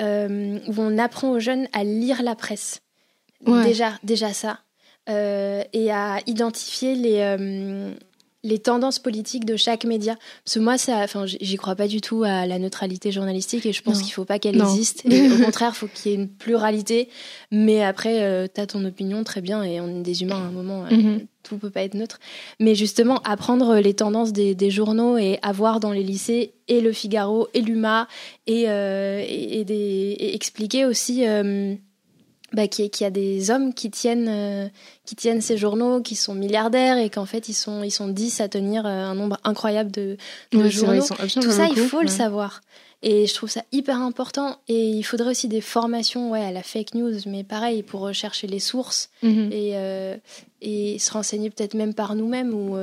S2: euh, où on apprend aux jeunes à lire la presse. Déjà, déjà ça. Euh, et à identifier les, les tendances politiques de chaque média. Parce que moi, ça, enfin, j'y crois pas du tout à la neutralité journalistique et je pense qu'il faut pas qu'elle existe. Et au contraire, il faut qu'il y ait une pluralité. Mais après, euh, tu as ton opinion, très bien, et on est des humains à un moment. Euh, mhm. Tout peut pas être neutre. Mais justement, apprendre les tendances des, journaux et avoir dans les lycées et le Figaro et l'UMA et, euh, et, et, expliquer aussi bah, qu'il y a des hommes qui tiennent, euh, qui tiennent ces journaux, qui sont milliardaires et qu'en fait ils sont, ils sont 10 à tenir euh, un nombre incroyable de, journaux. Tout ça, il faut le savoir. Et je trouve ça hyper important. Et il faudrait aussi des formations ouais, à la fake news, mais pareil, pour rechercher les sources mhm. et, euh, et se renseigner peut-être même par nous-mêmes ou,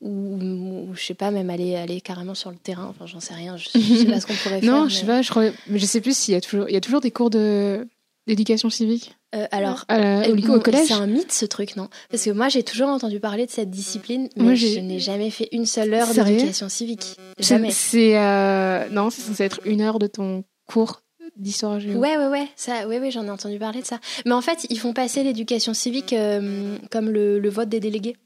S2: ou, je sais pas, même aller, aller carrément sur le terrain. Enfin, j'en sais rien. Je, sais pas ce qu'on pourrait faire.
S1: Non, je sais pas, je, crois, je sais plus s'il y a toujours, il y a toujours des cours de L'éducation civique
S2: euh, Alors, euh, au, collège C'est un mythe ce truc, non? Parce que moi j'ai toujours entendu parler de cette discipline, mais je n'ai jamais fait une seule heure d'éducation civique. Jamais.
S1: C'est euh, non, c'est censé être une heure de ton cours d'histoire géo.
S2: Ouais, ouais, ouais, ça, ouais, ouais, j'en ai entendu parler de ça. Mais en fait, ils font passer l'éducation civique comme le, vote des délégués.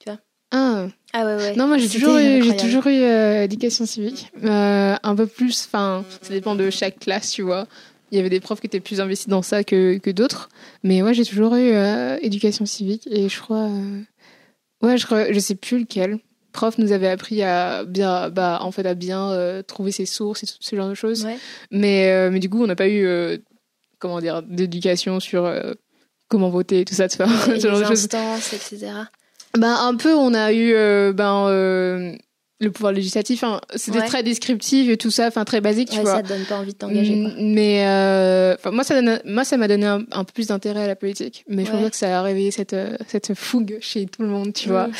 S2: Tu vois?
S1: Ah.
S2: Ah ouais, ouais.
S1: Non, moi j'ai toujours eu, j'ai toujours eu éducation civique. un peu plus, enfin, ça dépend de chaque classe, tu vois. Il y avait des profs qui étaient plus investis dans ça que, que d'autres. Mais ouais, j'ai toujours eu euh, éducation civique et je crois. Euh, Ouais, je, je sais plus lequel. Prof nous avait appris à bien, bah, en fait, à bien euh, trouver ses sources et ce genre de choses. Mais, mais du coup, on n'a pas eu, comment dire, d'éducation sur comment voter, tout ça, de faire
S2: ce genre de choses. etc.
S1: Ben, un peu, on a eu, ben, le pouvoir législatif, hein, c'était très descriptif et tout ça, enfin très basique, tu vois.
S2: Ça te donne pas envie de t'engager.
S1: Mais euh, moi, ça donne, moi, ça m'a donné un, peu plus d'intérêt à la politique. Mais je crois que ça a réveillé cette, euh, cette fougue chez tout le monde, tu vois.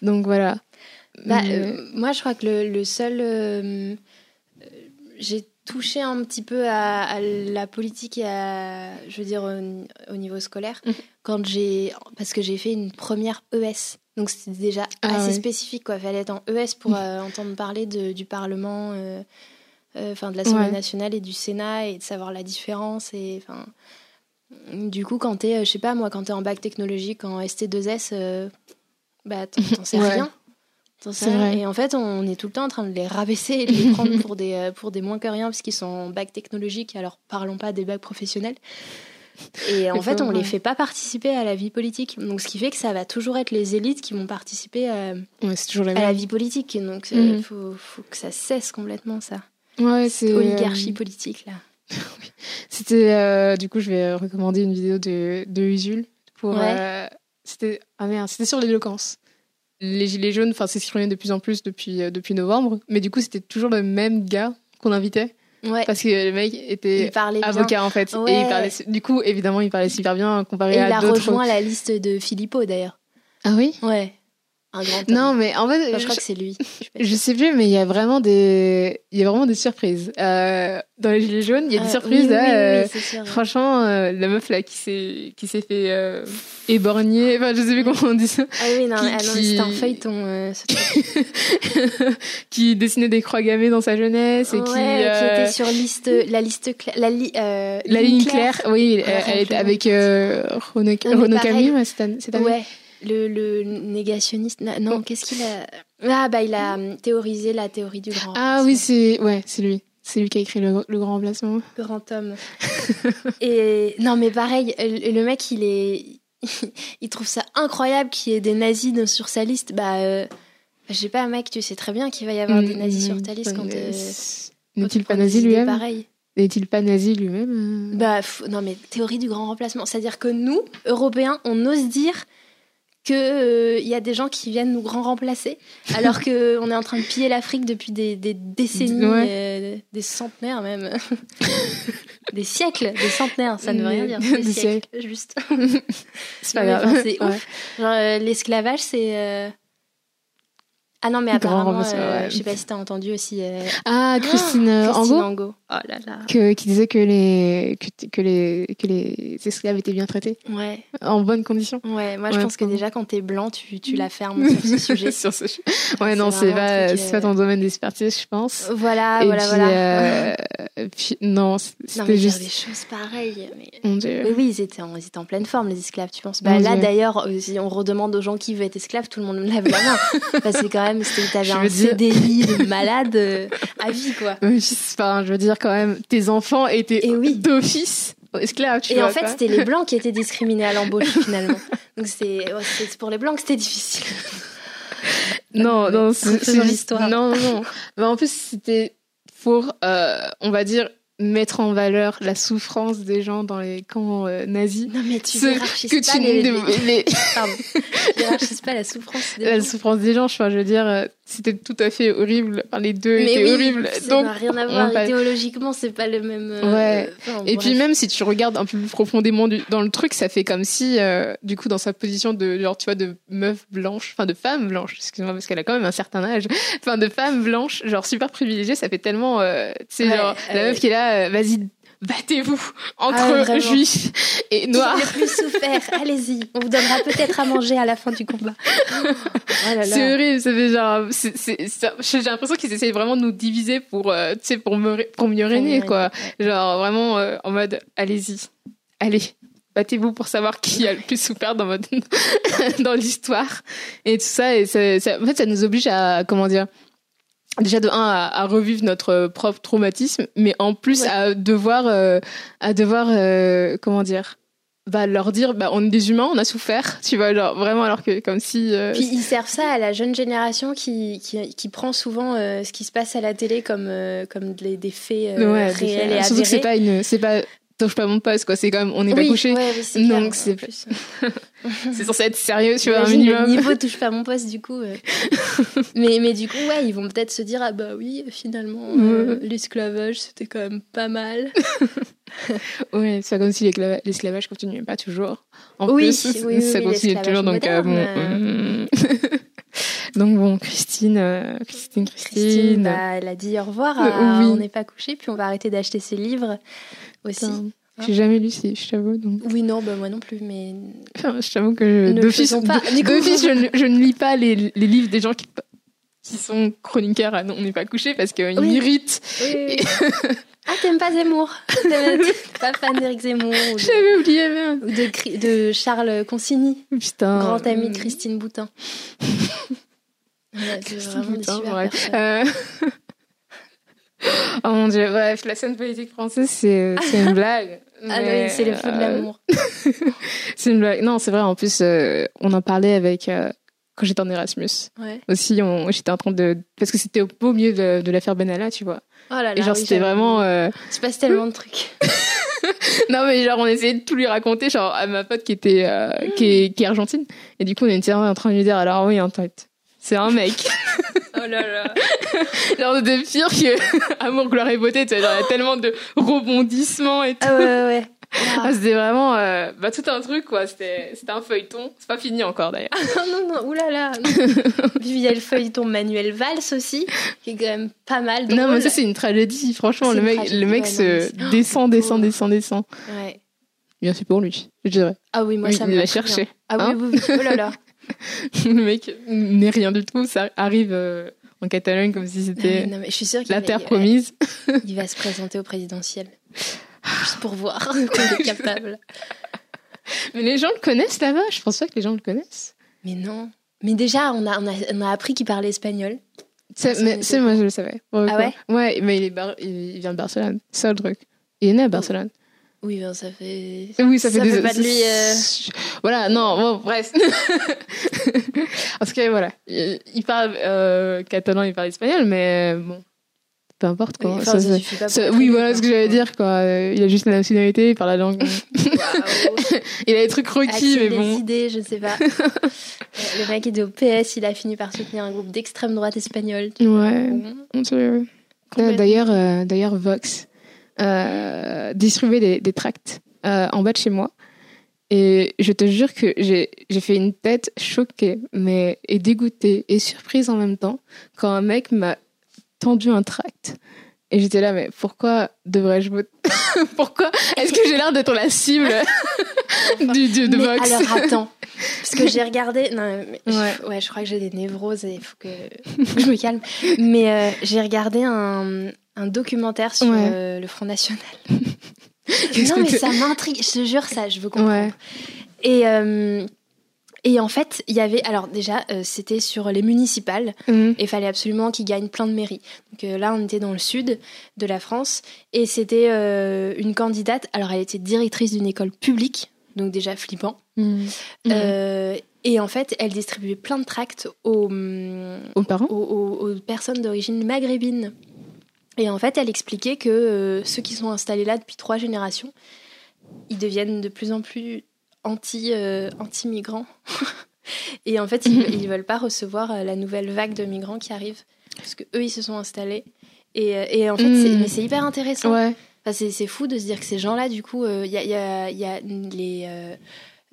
S1: Donc voilà.
S2: Bah, euh, moi, je crois que le, le seul, j'ai touché un petit peu à, la politique et à, je veux dire, au, niveau scolaire, mmh. quand j'ai, parce que j'ai fait une première ES. Donc c'était déjà ah assez spécifique, quoi. Fallait être en ES pour euh, entendre parler de, du Parlement, euh, euh, enfin de l'Assemblée nationale et du Sénat et de savoir la différence. Et enfin, du coup, quand t'es, je sais pas moi, quand t'es en bac technologique, en ST2S, bah t'en sais rien. Et en fait, on est tout le temps en train de les rabaisser et de les prendre pour des, pour des moins que rien parce qu'ils sont en bac technologique. Alors parlons pas des bacs professionnels. Et en fait, on ne les fait pas participer à la vie politique. Donc, ce qui fait que ça va toujours être les élites qui vont participer à, la, vie politique. Donc, il mhm. faut, que ça cesse complètement, ça.
S1: Ouais, c'est.
S2: Oligarchie euh, politique, là.
S1: C'était. Euh, du coup, je vais recommander une vidéo de, de Usul. Pour, euh, c'était. Ah merde, c'était sur l'éloquence. Les Gilets jaunes, enfin, c'est s'exprimaient de plus en plus depuis, depuis novembre. Mais du coup, c'était toujours le même gars qu'on invitait. Parce que le mec était avocat en fait. Et il parlait, du coup, évidemment, il parlait super bien comparé à d'autres.
S2: Il a rejoint la liste de Philippot d'ailleurs.
S1: Ah oui?
S2: Ouais. Un grand
S1: Non, mais en fait,
S2: je, crois que c'est lui.
S1: Je sais, plus, mais il y a vraiment des, il y a vraiment des surprises. Euh, dans les gilets jaunes, il y a des euh, surprises. Euh, franchement, la meuf là qui s'est, qui s'est fait éborgner. Enfin, je sais plus comment on dit ça.
S2: Ah oui, non, qui, ah non c'était un feuilleton.
S1: qui dessinait des croix gammées dans sa jeunesse et qui, qui
S2: était sur liste, la liste claire, la,
S1: la ligne claire. Oui, elle, était avec Renaud Camille cette année.
S2: Ouais le, le négationniste. Non, oh. qu'est-ce qu'il a? Ah bah il a hum, théorisé la théorie du grand.
S1: Ah oui, c'est ouais, c'est lui. C'est lui qui a écrit le, le grand remplacement.
S2: Grand homme. et non, mais pareil, le, mec, il est, il trouve ça incroyable qu'il y ait des nazis sur sa liste. Bah, euh... je sais pas, mec, tu sais très bien qu'il va y avoir des nazis sur ta liste quand. Euh...
S1: N'est-il pas nazi lui-même Pareil. N'est-il pas nazi lui-même
S2: Bah non, mais théorie du grand remplacement, c'est-à-dire que nous, Européens, on ose dire qu'il euh, y a des gens qui viennent nous grand remplacer, alors qu'on est en train de piller l'Afrique depuis des, des décennies, euh, des centenaires même. des siècles, des centenaires, ça ne veut rien dire. Des, siècles, juste.
S1: c'est pas grave.
S2: c'est ouf. Euh, l'esclavage, c'est ah non, mais apparemment, euh, je sais pas si t'as entendu aussi. Euh,
S1: ah, Christine, Christine
S2: Angot. Oh là là.
S1: Que, qui disait que les, que, que, les, que les esclaves étaient bien traités.
S2: Ouais.
S1: En bonnes conditions.
S2: Ouais, moi je pense que déjà quand t'es blanc, tu, tu la fermes sur ce sujet.
S1: sur ce... Ouais, non, c'est pas, c'est pas ton domaine d'expertise, je pense.
S2: Voilà, voilà, voilà.
S1: Euh, puis, non, c'était juste.
S2: des choses pareilles. Mais... Dieu. Oui, oui, ils étaient, en, ils étaient en pleine forme, les esclaves, tu penses. Bah, là, d'ailleurs, si on redemande aux gens qui veulent être esclaves, tout le monde lève la main. Parce que quand même, t'avais un CDI de malade euh, à vie, quoi.
S1: Oui, enfin, je veux dire, quand même, tes enfants étaient oui. d'office esclaves, tu
S2: Et en fait, c'était les blancs qui étaient discriminés à l'embauche, finalement. Donc, c'est pour les blancs que c'était difficile.
S1: Non, non, c'est l'histoire. Non, non. Mais en plus, c'était pour, euh, on va dire, mettre en valeur la souffrance des gens dans les camps euh, nazis.
S2: Non mais tu hiérarchises pas les... les... Pardon. pas la souffrance des
S1: la gens. La souffrance des gens, je veux dire, euh, c'était tout à fait horrible. Enfin, les deux mais étaient oui, horribles.
S2: Ça n'a rien à voir. Idéologiquement, c'est pas le même.
S1: Euh, ouais. et puis même si tu regardes un peu plus profondément dans le truc, ça fait comme si, du coup, dans sa position de genre, tu vois, de meuf blanche, enfin de femme blanche, excuse-moi parce qu'elle a quand même un certain âge, enfin de femme blanche, genre super privilégiée, ça fait tellement, tu sais, genre la meuf qui est là euh, vas-y, battez-vous entre ah, juifs et noirs.
S2: Qui a le plus souffert Allez-y, on vous donnera peut-être à manger à la fin du combat.
S1: Oh c'est horrible, ça fait genre, j'ai l'impression qu'ils essayent vraiment de nous diviser pour, euh, tu sais, pour, pour mieux régner, quoi. Genre vraiment euh, en mode, allez-y, allez. Battez-vous pour savoir qui a le plus souffert dans votre dans l'histoire et tout ça et ça, en fait ça nous oblige à comment dire déjà de un à, revivre notre propre traumatisme mais en plus à devoir euh, à devoir euh, comment dire bah, leur dire bah, on est des humains, on a souffert, tu vois, genre vraiment, alors que comme si. Euh,
S2: Puis ils servent ça à la jeune génération qui, qui, qui prend souvent euh, ce qui se passe à la télé comme, euh, comme des, des faits réels et avérés.
S1: c'est pas, une, c'est pas touche pas mon poste, quoi. C'est comme on n'est pas couché. donc c'est c'est censé être sérieux, tu vois, un minimum.
S2: Le niveau touche pas mon poste, du coup. mais, mais du coup, ouais, ils vont peut-être se dire ah bah oui, finalement, l'esclavage c'était quand même pas mal.
S1: ouais, c'est comme si l'esclavage continuait pas toujours. En oui, plus, oui, ça continue toujours. Donc, euh, bon, euh, donc bon, Christine, euh, Christine, Christine.
S2: Bah, elle a dit au revoir. On n'est pas couché, puis on va arrêter d'acheter ses livres aussi.
S1: J'ai jamais lu ces, je t'avoue. Donc...
S2: Oui, non, bah, moi non plus, mais.
S1: Enfin, je t'avoue que d'office, je, je, ne lis pas les, les livres des gens qui, qui sont chroniqueurs à Non, on n'est pas couché parce qu'ils oui. m'irritent. Oui,
S2: Ah, t'aimes pas Zemmour? T'es pas fan d'Éric Zemmour
S1: J'avais oublié même.
S2: De, de Charles Consigny? Putain. Grand ami de Christine Boutin.
S1: c'est vraiment Boutin. Euh... oh mon dieu, bref, la scène politique française, c'est une blague.
S2: Ah oui, c'est le feu de l'amour.
S1: c'est une blague. Non, c'est vrai, en plus, euh, on en parlait avec. Euh, quand j'étais en Erasmus. Ouais. Aussi, j'étais en train de. Parce que c'était au beau milieu de, de l'affaire Benalla, tu vois.
S2: Oh là là,
S1: et genre, c'était vraiment. Euh...
S2: Il se passe tellement de trucs.
S1: non, mais genre, on essayait de tout lui raconter, genre, à ma pote qui était. Euh, qui, est, qui, est, argentine. Et du coup, on était en train de lui dire, alors oui, en fait, c'est un mec.
S2: Oh là là.
S1: genre, de pire que Amour, gloire et beauté, tu vois, genre, il y a tellement de rebondissements et tout.
S2: Ah ouais, ouais, ouais.
S1: Ah, c'était vraiment euh, bah, tout un truc, quoi. C'était, c'était un feuilleton. C'est pas fini encore, d'ailleurs.
S2: Ah, non, non, oulala. Puis il y a le feuilleton Manuel Valls aussi, qui est quand même pas mal.
S1: Non, mais ça, c'est une tragédie. Franchement, le mec, le mec se descend, descend, descend, descend. Ouais. Bien, c'est pour lui, je dirais.
S2: Ah oui, moi, ça
S1: me. Il va chercher.
S2: Ah oui, hein oui, oui. Oh là là.
S1: Le mec n'est rien du tout. Ça arrive. Euh, en Catalogne comme si c'était la terre promise.
S2: il va se présenter au présidentiel. Juste pour voir qu'on est capable.
S1: Mais les gens le connaissent là-bas Je pense pas que les gens le connaissent.
S2: Mais non. Mais déjà, on a, on a, on a appris qu'il parlait espagnol.
S1: C'est, mais, c'est moi, je le savais.
S2: ah ouais?
S1: Ouais, mais il, est il vient de Barcelone. C'est le truc. Il est né à Barcelone.
S2: Oui, ben ça fait.
S1: Oui, ça fait
S2: ça
S1: des.
S2: Fait pas de lui. Euh...
S1: Voilà, non, bon, bref. Parce que voilà, il, il parle euh, catalan, il parle espagnol, mais bon, peu importe quoi.
S2: Oui,
S1: ça, ça, oui, voilà ce que j'allais dire quoi. Euh, il a juste la nationalité, il parle la langue. il a des trucs requis, mais bon.
S2: des idées, je sais pas. le mec était au PS, il a fini par soutenir un groupe d'extrême droite espagnol.
S1: Ouais. Bon. D'ailleurs, euh, d'ailleurs, Vox euh, distribuait des, des tracts euh, en bas de chez moi. Et je te jure que j'ai fait une tête choquée, mais et dégoûtée et surprise en même temps quand un mec m'a tendu un tract. Et j'étais là, mais pourquoi devrais-je voter Pourquoi est-ce que j'ai l'air d'être la cible du, du, de Vox
S2: Alors attends, parce que j'ai regardé. Non, mais ouais. Je, ouais. je crois que j'ai des névroses et il faut que, je me calme. Mais euh, j'ai regardé un, un, documentaire sur ouais. euh, le Front National. non, mais ça m'intrigue, je te jure, ça, je veux comprendre. Et. Euh, et en fait, il y avait, alors déjà, euh, c'était sur les municipales, mmh. et il fallait absolument qu'ils gagnent plein de mairies. Donc euh, là, on était dans le sud de la France, et c'était euh, une candidate, alors elle était directrice d'une école publique, donc déjà flippant. Mmh. Mmh. et en fait, elle distribuait plein de tracts aux,
S1: aux parents
S2: aux, aux, aux personnes d'origine maghrébine. Et en fait, elle expliquait que ceux qui sont installés là depuis trois générations, ils deviennent de plus en plus anti, euh, anti-migrants. et en fait, ils, ne veulent pas recevoir euh, la nouvelle vague de migrants qui arrive. Parce que eux, ils se sont installés. Et, euh, et en fait, c'est, mais c'est hyper intéressant.
S1: Ouais.
S2: Enfin, c'est, fou de se dire que ces gens-là, du coup, il y, a, y, a, y a les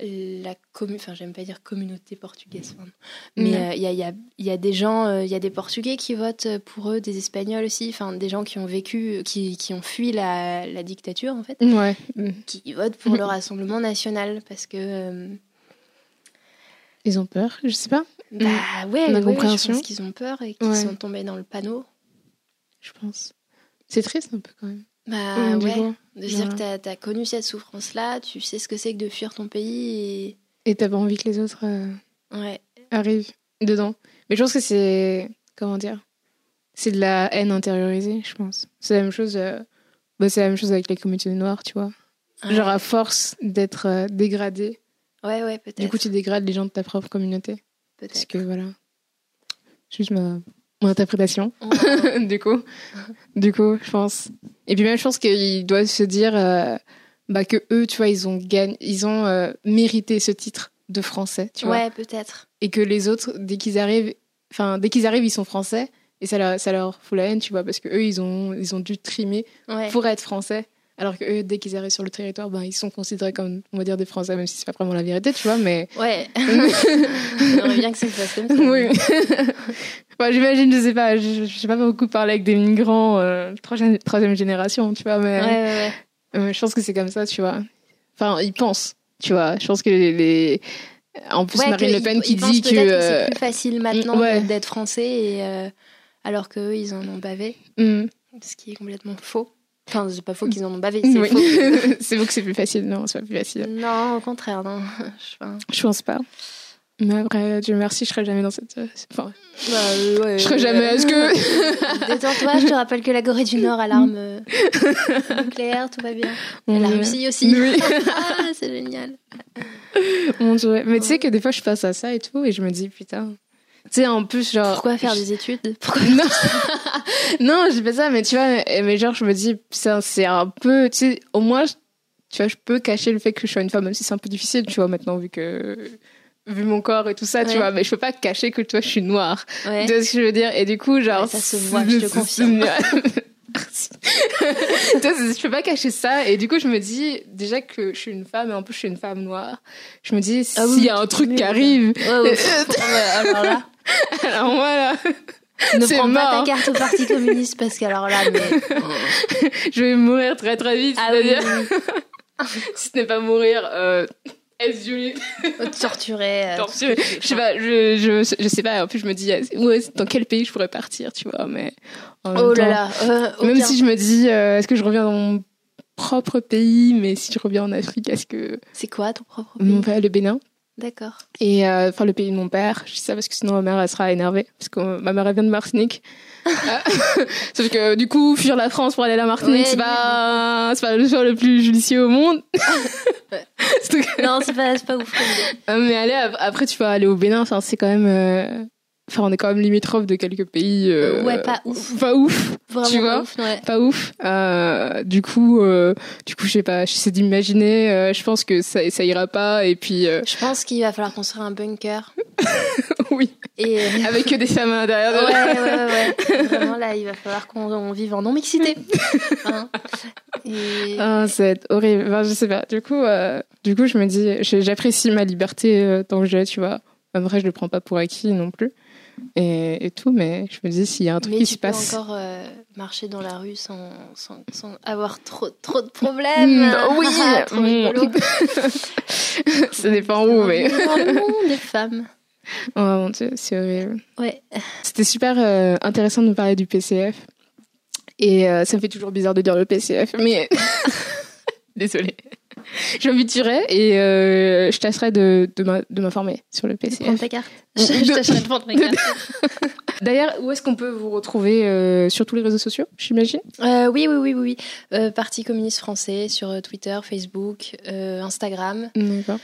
S2: la enfin j'aime pas dire communauté portugaise mais il euh, y, a, y, a, y, a, des gens il y a des portugais qui votent pour eux des espagnols aussi enfin des gens qui ont vécu qui, qui ont fui la, la, dictature en fait.
S1: Ouais.
S2: qui votent pour le rassemblement national parce que euh...
S1: ils ont peur je sais pas.
S2: bah ouais, ouais, ouais je pense qu'ils ont peur et qu'ils sont tombés dans le panneau.
S1: Je pense. C'est triste un peu quand même
S2: bah ouais, de dire que t'as as connu cette souffrance-là, tu sais ce que c'est que de fuir ton pays et...
S1: Et t'as pas envie que les autres euh,
S2: ouais.
S1: arrivent dedans. Mais je pense que c'est... Comment dire C'est de la haine intériorisée, je pense. C'est la même chose... Euh... Bah, c'est la même chose avec les communautés noires, tu vois. Genre à force d'être euh, dégradé.
S2: Ouais, ouais, peut-être.
S1: Du coup, tu dégrades les gens de ta propre communauté.
S2: Peut-être.
S1: Parce que voilà. Juste ma, mon interprétation. du coup. Du coup, je pense. Et puis même, je pense qu'ils doivent se dire euh, bah, que eux, tu vois, ils ont gagné, ils ont euh, mérité ce titre de français, tu vois.
S2: Ouais, peut-être.
S1: Et que les autres, dès qu'ils arrivent, enfin, dès qu'ils arrivent, ils sont français. Et ça leur, ça leur fout la haine, tu vois, parce que eux, ils ont, ils ont dû trimer
S2: Ouais.
S1: pour être français. Alors que eux, dès qu'ils arrivent sur le territoire, ben, ils sont considérés comme, on va dire, des Français, même si c'est pas vraiment la vérité, tu vois, mais.
S2: Ouais. J'aimerais bien que ça se passe comme ça.
S1: oui. J'imagine, je sais pas, je je sais pas beaucoup parler avec des migrants euh, troisième, troisième génération, tu vois, mais
S2: Ouais, ouais, ouais.
S1: euh, je pense que c'est comme ça, tu vois. Enfin, ils pensent, tu vois. Je pense que les. les- En plus,
S2: Ouais,
S1: Marine
S2: que
S1: Le Pen qui dit que. euh,
S2: c'est plus facile maintenant
S1: ouais.
S2: d'être français et euh, alors qu'eux ils en ont bavé,
S1: hmm,
S2: ce qui est complètement faux. Enfin, c'est pas faux qu'ils en ont bavé, c'est
S1: oui.
S2: faux.
S1: c'est vous que c'est plus facile, non, c'est pas plus facile.
S2: Non, au contraire, non. Je
S1: pense pas. Mais après, Dieu merci, je serai jamais dans cette. euh, Enfin,
S2: Bah, ouais,
S1: je serai jamais. Est-ce que?
S2: Détends-toi, je te rappelle que la Corée du Nord a l'arme euh, nucléaire, tout va bien. Et la. Russie aussi.
S1: Oui.
S2: ah, c'est génial.
S1: Mon Dieu, ouais. Mais tu sais que des fois, je passe à ça et tout, et je me dis, putain. Tu sais, en plus, genre.
S2: Pourquoi faire des études? Pourquoi
S1: Non, non, j'ai pas ça, mais tu vois, mais genre, je me dis, putain, c'est un peu, tu sais, au moins, tu vois, je peux cacher le fait que je sois une femme, même si c'est un peu difficile, tu vois, maintenant, vu que, vu mon corps et tout ça, tu vois, mais je peux pas cacher que, tu vois, je suis noire.
S2: Ouais.
S1: Tu vois ce que je veux dire? Et du coup, genre.
S2: Ouais, ça se voit, je te confirme.
S1: Je peux pas cacher ça. Et du coup, je me dis, déjà que je suis une femme, et en plus, je suis une femme noire. Je me dis,
S2: Ah oui,
S1: s'il y a un truc qui arrive,
S2: Ouais, ouais. Ouais, alors là,
S1: alors voilà,
S2: ne prends pas
S1: mort.
S2: ta carte au Parti communiste parce qu'alors là, mais.
S1: je vais mourir très très vite.
S2: Ah oui,
S1: C'est-à-dire,
S2: oui,
S1: si ce n'est pas mourir, euh,
S2: Oui. torturé.
S1: torturé. Je sais pas, je, je, je sais pas. En plus, je me dis, euh, ouais, dans quel pays je pourrais partir, tu vois, mais. en même
S2: Oh là
S1: temps-
S2: là. euh,
S1: Même
S2: aucun.
S1: si je me dis, euh, est-ce que je reviens dans mon propre pays, mais si je reviens en Afrique, est-ce que.
S2: C'est quoi ton propre pays?
S1: Mon père, le Bénin?
S2: D'accord.
S1: Et euh, enfin, le pays de mon père. Je dis ça parce que sinon ma mère, elle sera énervée. Parce que ma mère, elle vient de Martinique. Euh, Sauf que du coup, fuir la France pour aller à la Martinique,
S2: Ouais,
S1: c'est pas, c'est pas le choix le plus judicieux au monde. Que-
S2: Non, c'est pas, c'est pas ouf.
S1: Euh, mais aller, ap- après, tu vas aller au Bénin, c'est quand même. Enfin, on est quand même limitrophe de quelques pays. euh,
S2: Ouais, pas ouf.
S1: Pas ouf.
S2: Vraiment
S1: Tu
S2: pas
S1: vois
S2: ouf, ouais.
S1: Pas ouf. Euh, du coup, euh, du coup, je sais pas, j'essaie d'imaginer, euh, je pense que ça, ça ira pas, et puis, euh,
S2: Je pense qu'il va falloir construire un bunker.
S1: oui,
S2: Et.
S1: avec que des femmes à l'intérieur. de-
S2: Ouais, ouais, ouais, ouais. Vraiment, là, il va falloir qu'on on vive en non-mixité. Hein. Et...
S1: Ah, c'est horrible. Enfin, je sais pas. Du coup, du coup, je me dis, j'apprécie ma liberté tant que j'ai, tu vois. En vrai, je le prends pas pour acquis non plus. Et, et tout, mais je me dis, s'il y a un truc
S2: Mais
S1: qui
S2: tu
S1: se
S2: peux
S1: passe.
S2: encore euh, marcher dans la rue sans, sans, sans avoir trop, trop de problèmes.
S1: Mm, oui.
S2: Ah,
S1: Mm.
S2: rigolo.
S1: Ça dépend où, mais.
S2: Des femmes.
S1: Oh mon dieu, c'est horrible.
S2: Ouais.
S1: C'était super euh, intéressant de nous parler du PCF. Et euh, ça me fait toujours bizarre de dire le PCF, mais. Désolée. Je m'habituerai et euh, je tâcherai de, m'informer sur le
S2: Prends
S1: PCF.
S2: ta carte. Je, je tâcherai de prendre ma carte.
S1: D'ailleurs, où est-ce qu'on peut vous retrouver euh, sur tous les réseaux sociaux, j'imagine?
S2: Euh, oui, oui, oui, oui. oui. Parti communiste français sur Twitter, Facebook, Instagram.
S1: D'accord.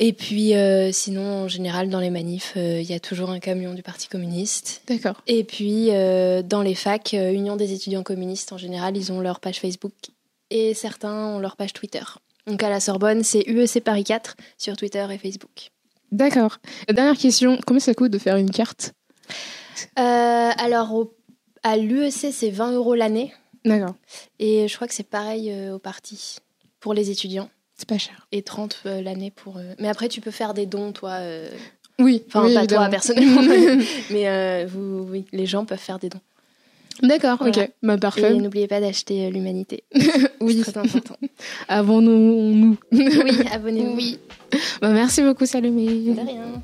S2: Et puis, euh, sinon, en général, dans les manifs, euh, il y a toujours un camion du Parti communiste.
S1: D'accord.
S2: Et puis, euh, dans les facs, Union des étudiants communistes, en général, ils ont leur page Facebook et certains ont leur page Twitter. Donc, à la Sorbonne, c'est UEC Paris 4 sur Twitter et Facebook.
S1: D'accord. Dernière question, combien ça coûte de faire une carte
S2: Euh, alors, au- à l'UEC, c'est 20 euros l'année.
S1: D'accord.
S2: Et je crois que c'est pareil euh, au parti pour les étudiants.
S1: C'est pas cher.
S2: Et 30 euh, l'année pour. euh, Mais après, tu peux faire des dons, toi.
S1: Oui.
S2: Enfin,
S1: oui,
S2: pas
S1: évidemment.
S2: toi personnellement, mais, vous, oui, les gens peuvent faire des dons.
S1: D'accord,
S2: Voilà.
S1: ok. Bah, parfait.
S2: Et n'oubliez pas d'acheter euh, l'humanité.
S1: Oui.
S2: C'est très important.
S1: Avons-nous nous
S2: oui, abonnez-vous.
S1: Oui. Bah, merci beaucoup, Salomé.
S2: De rien.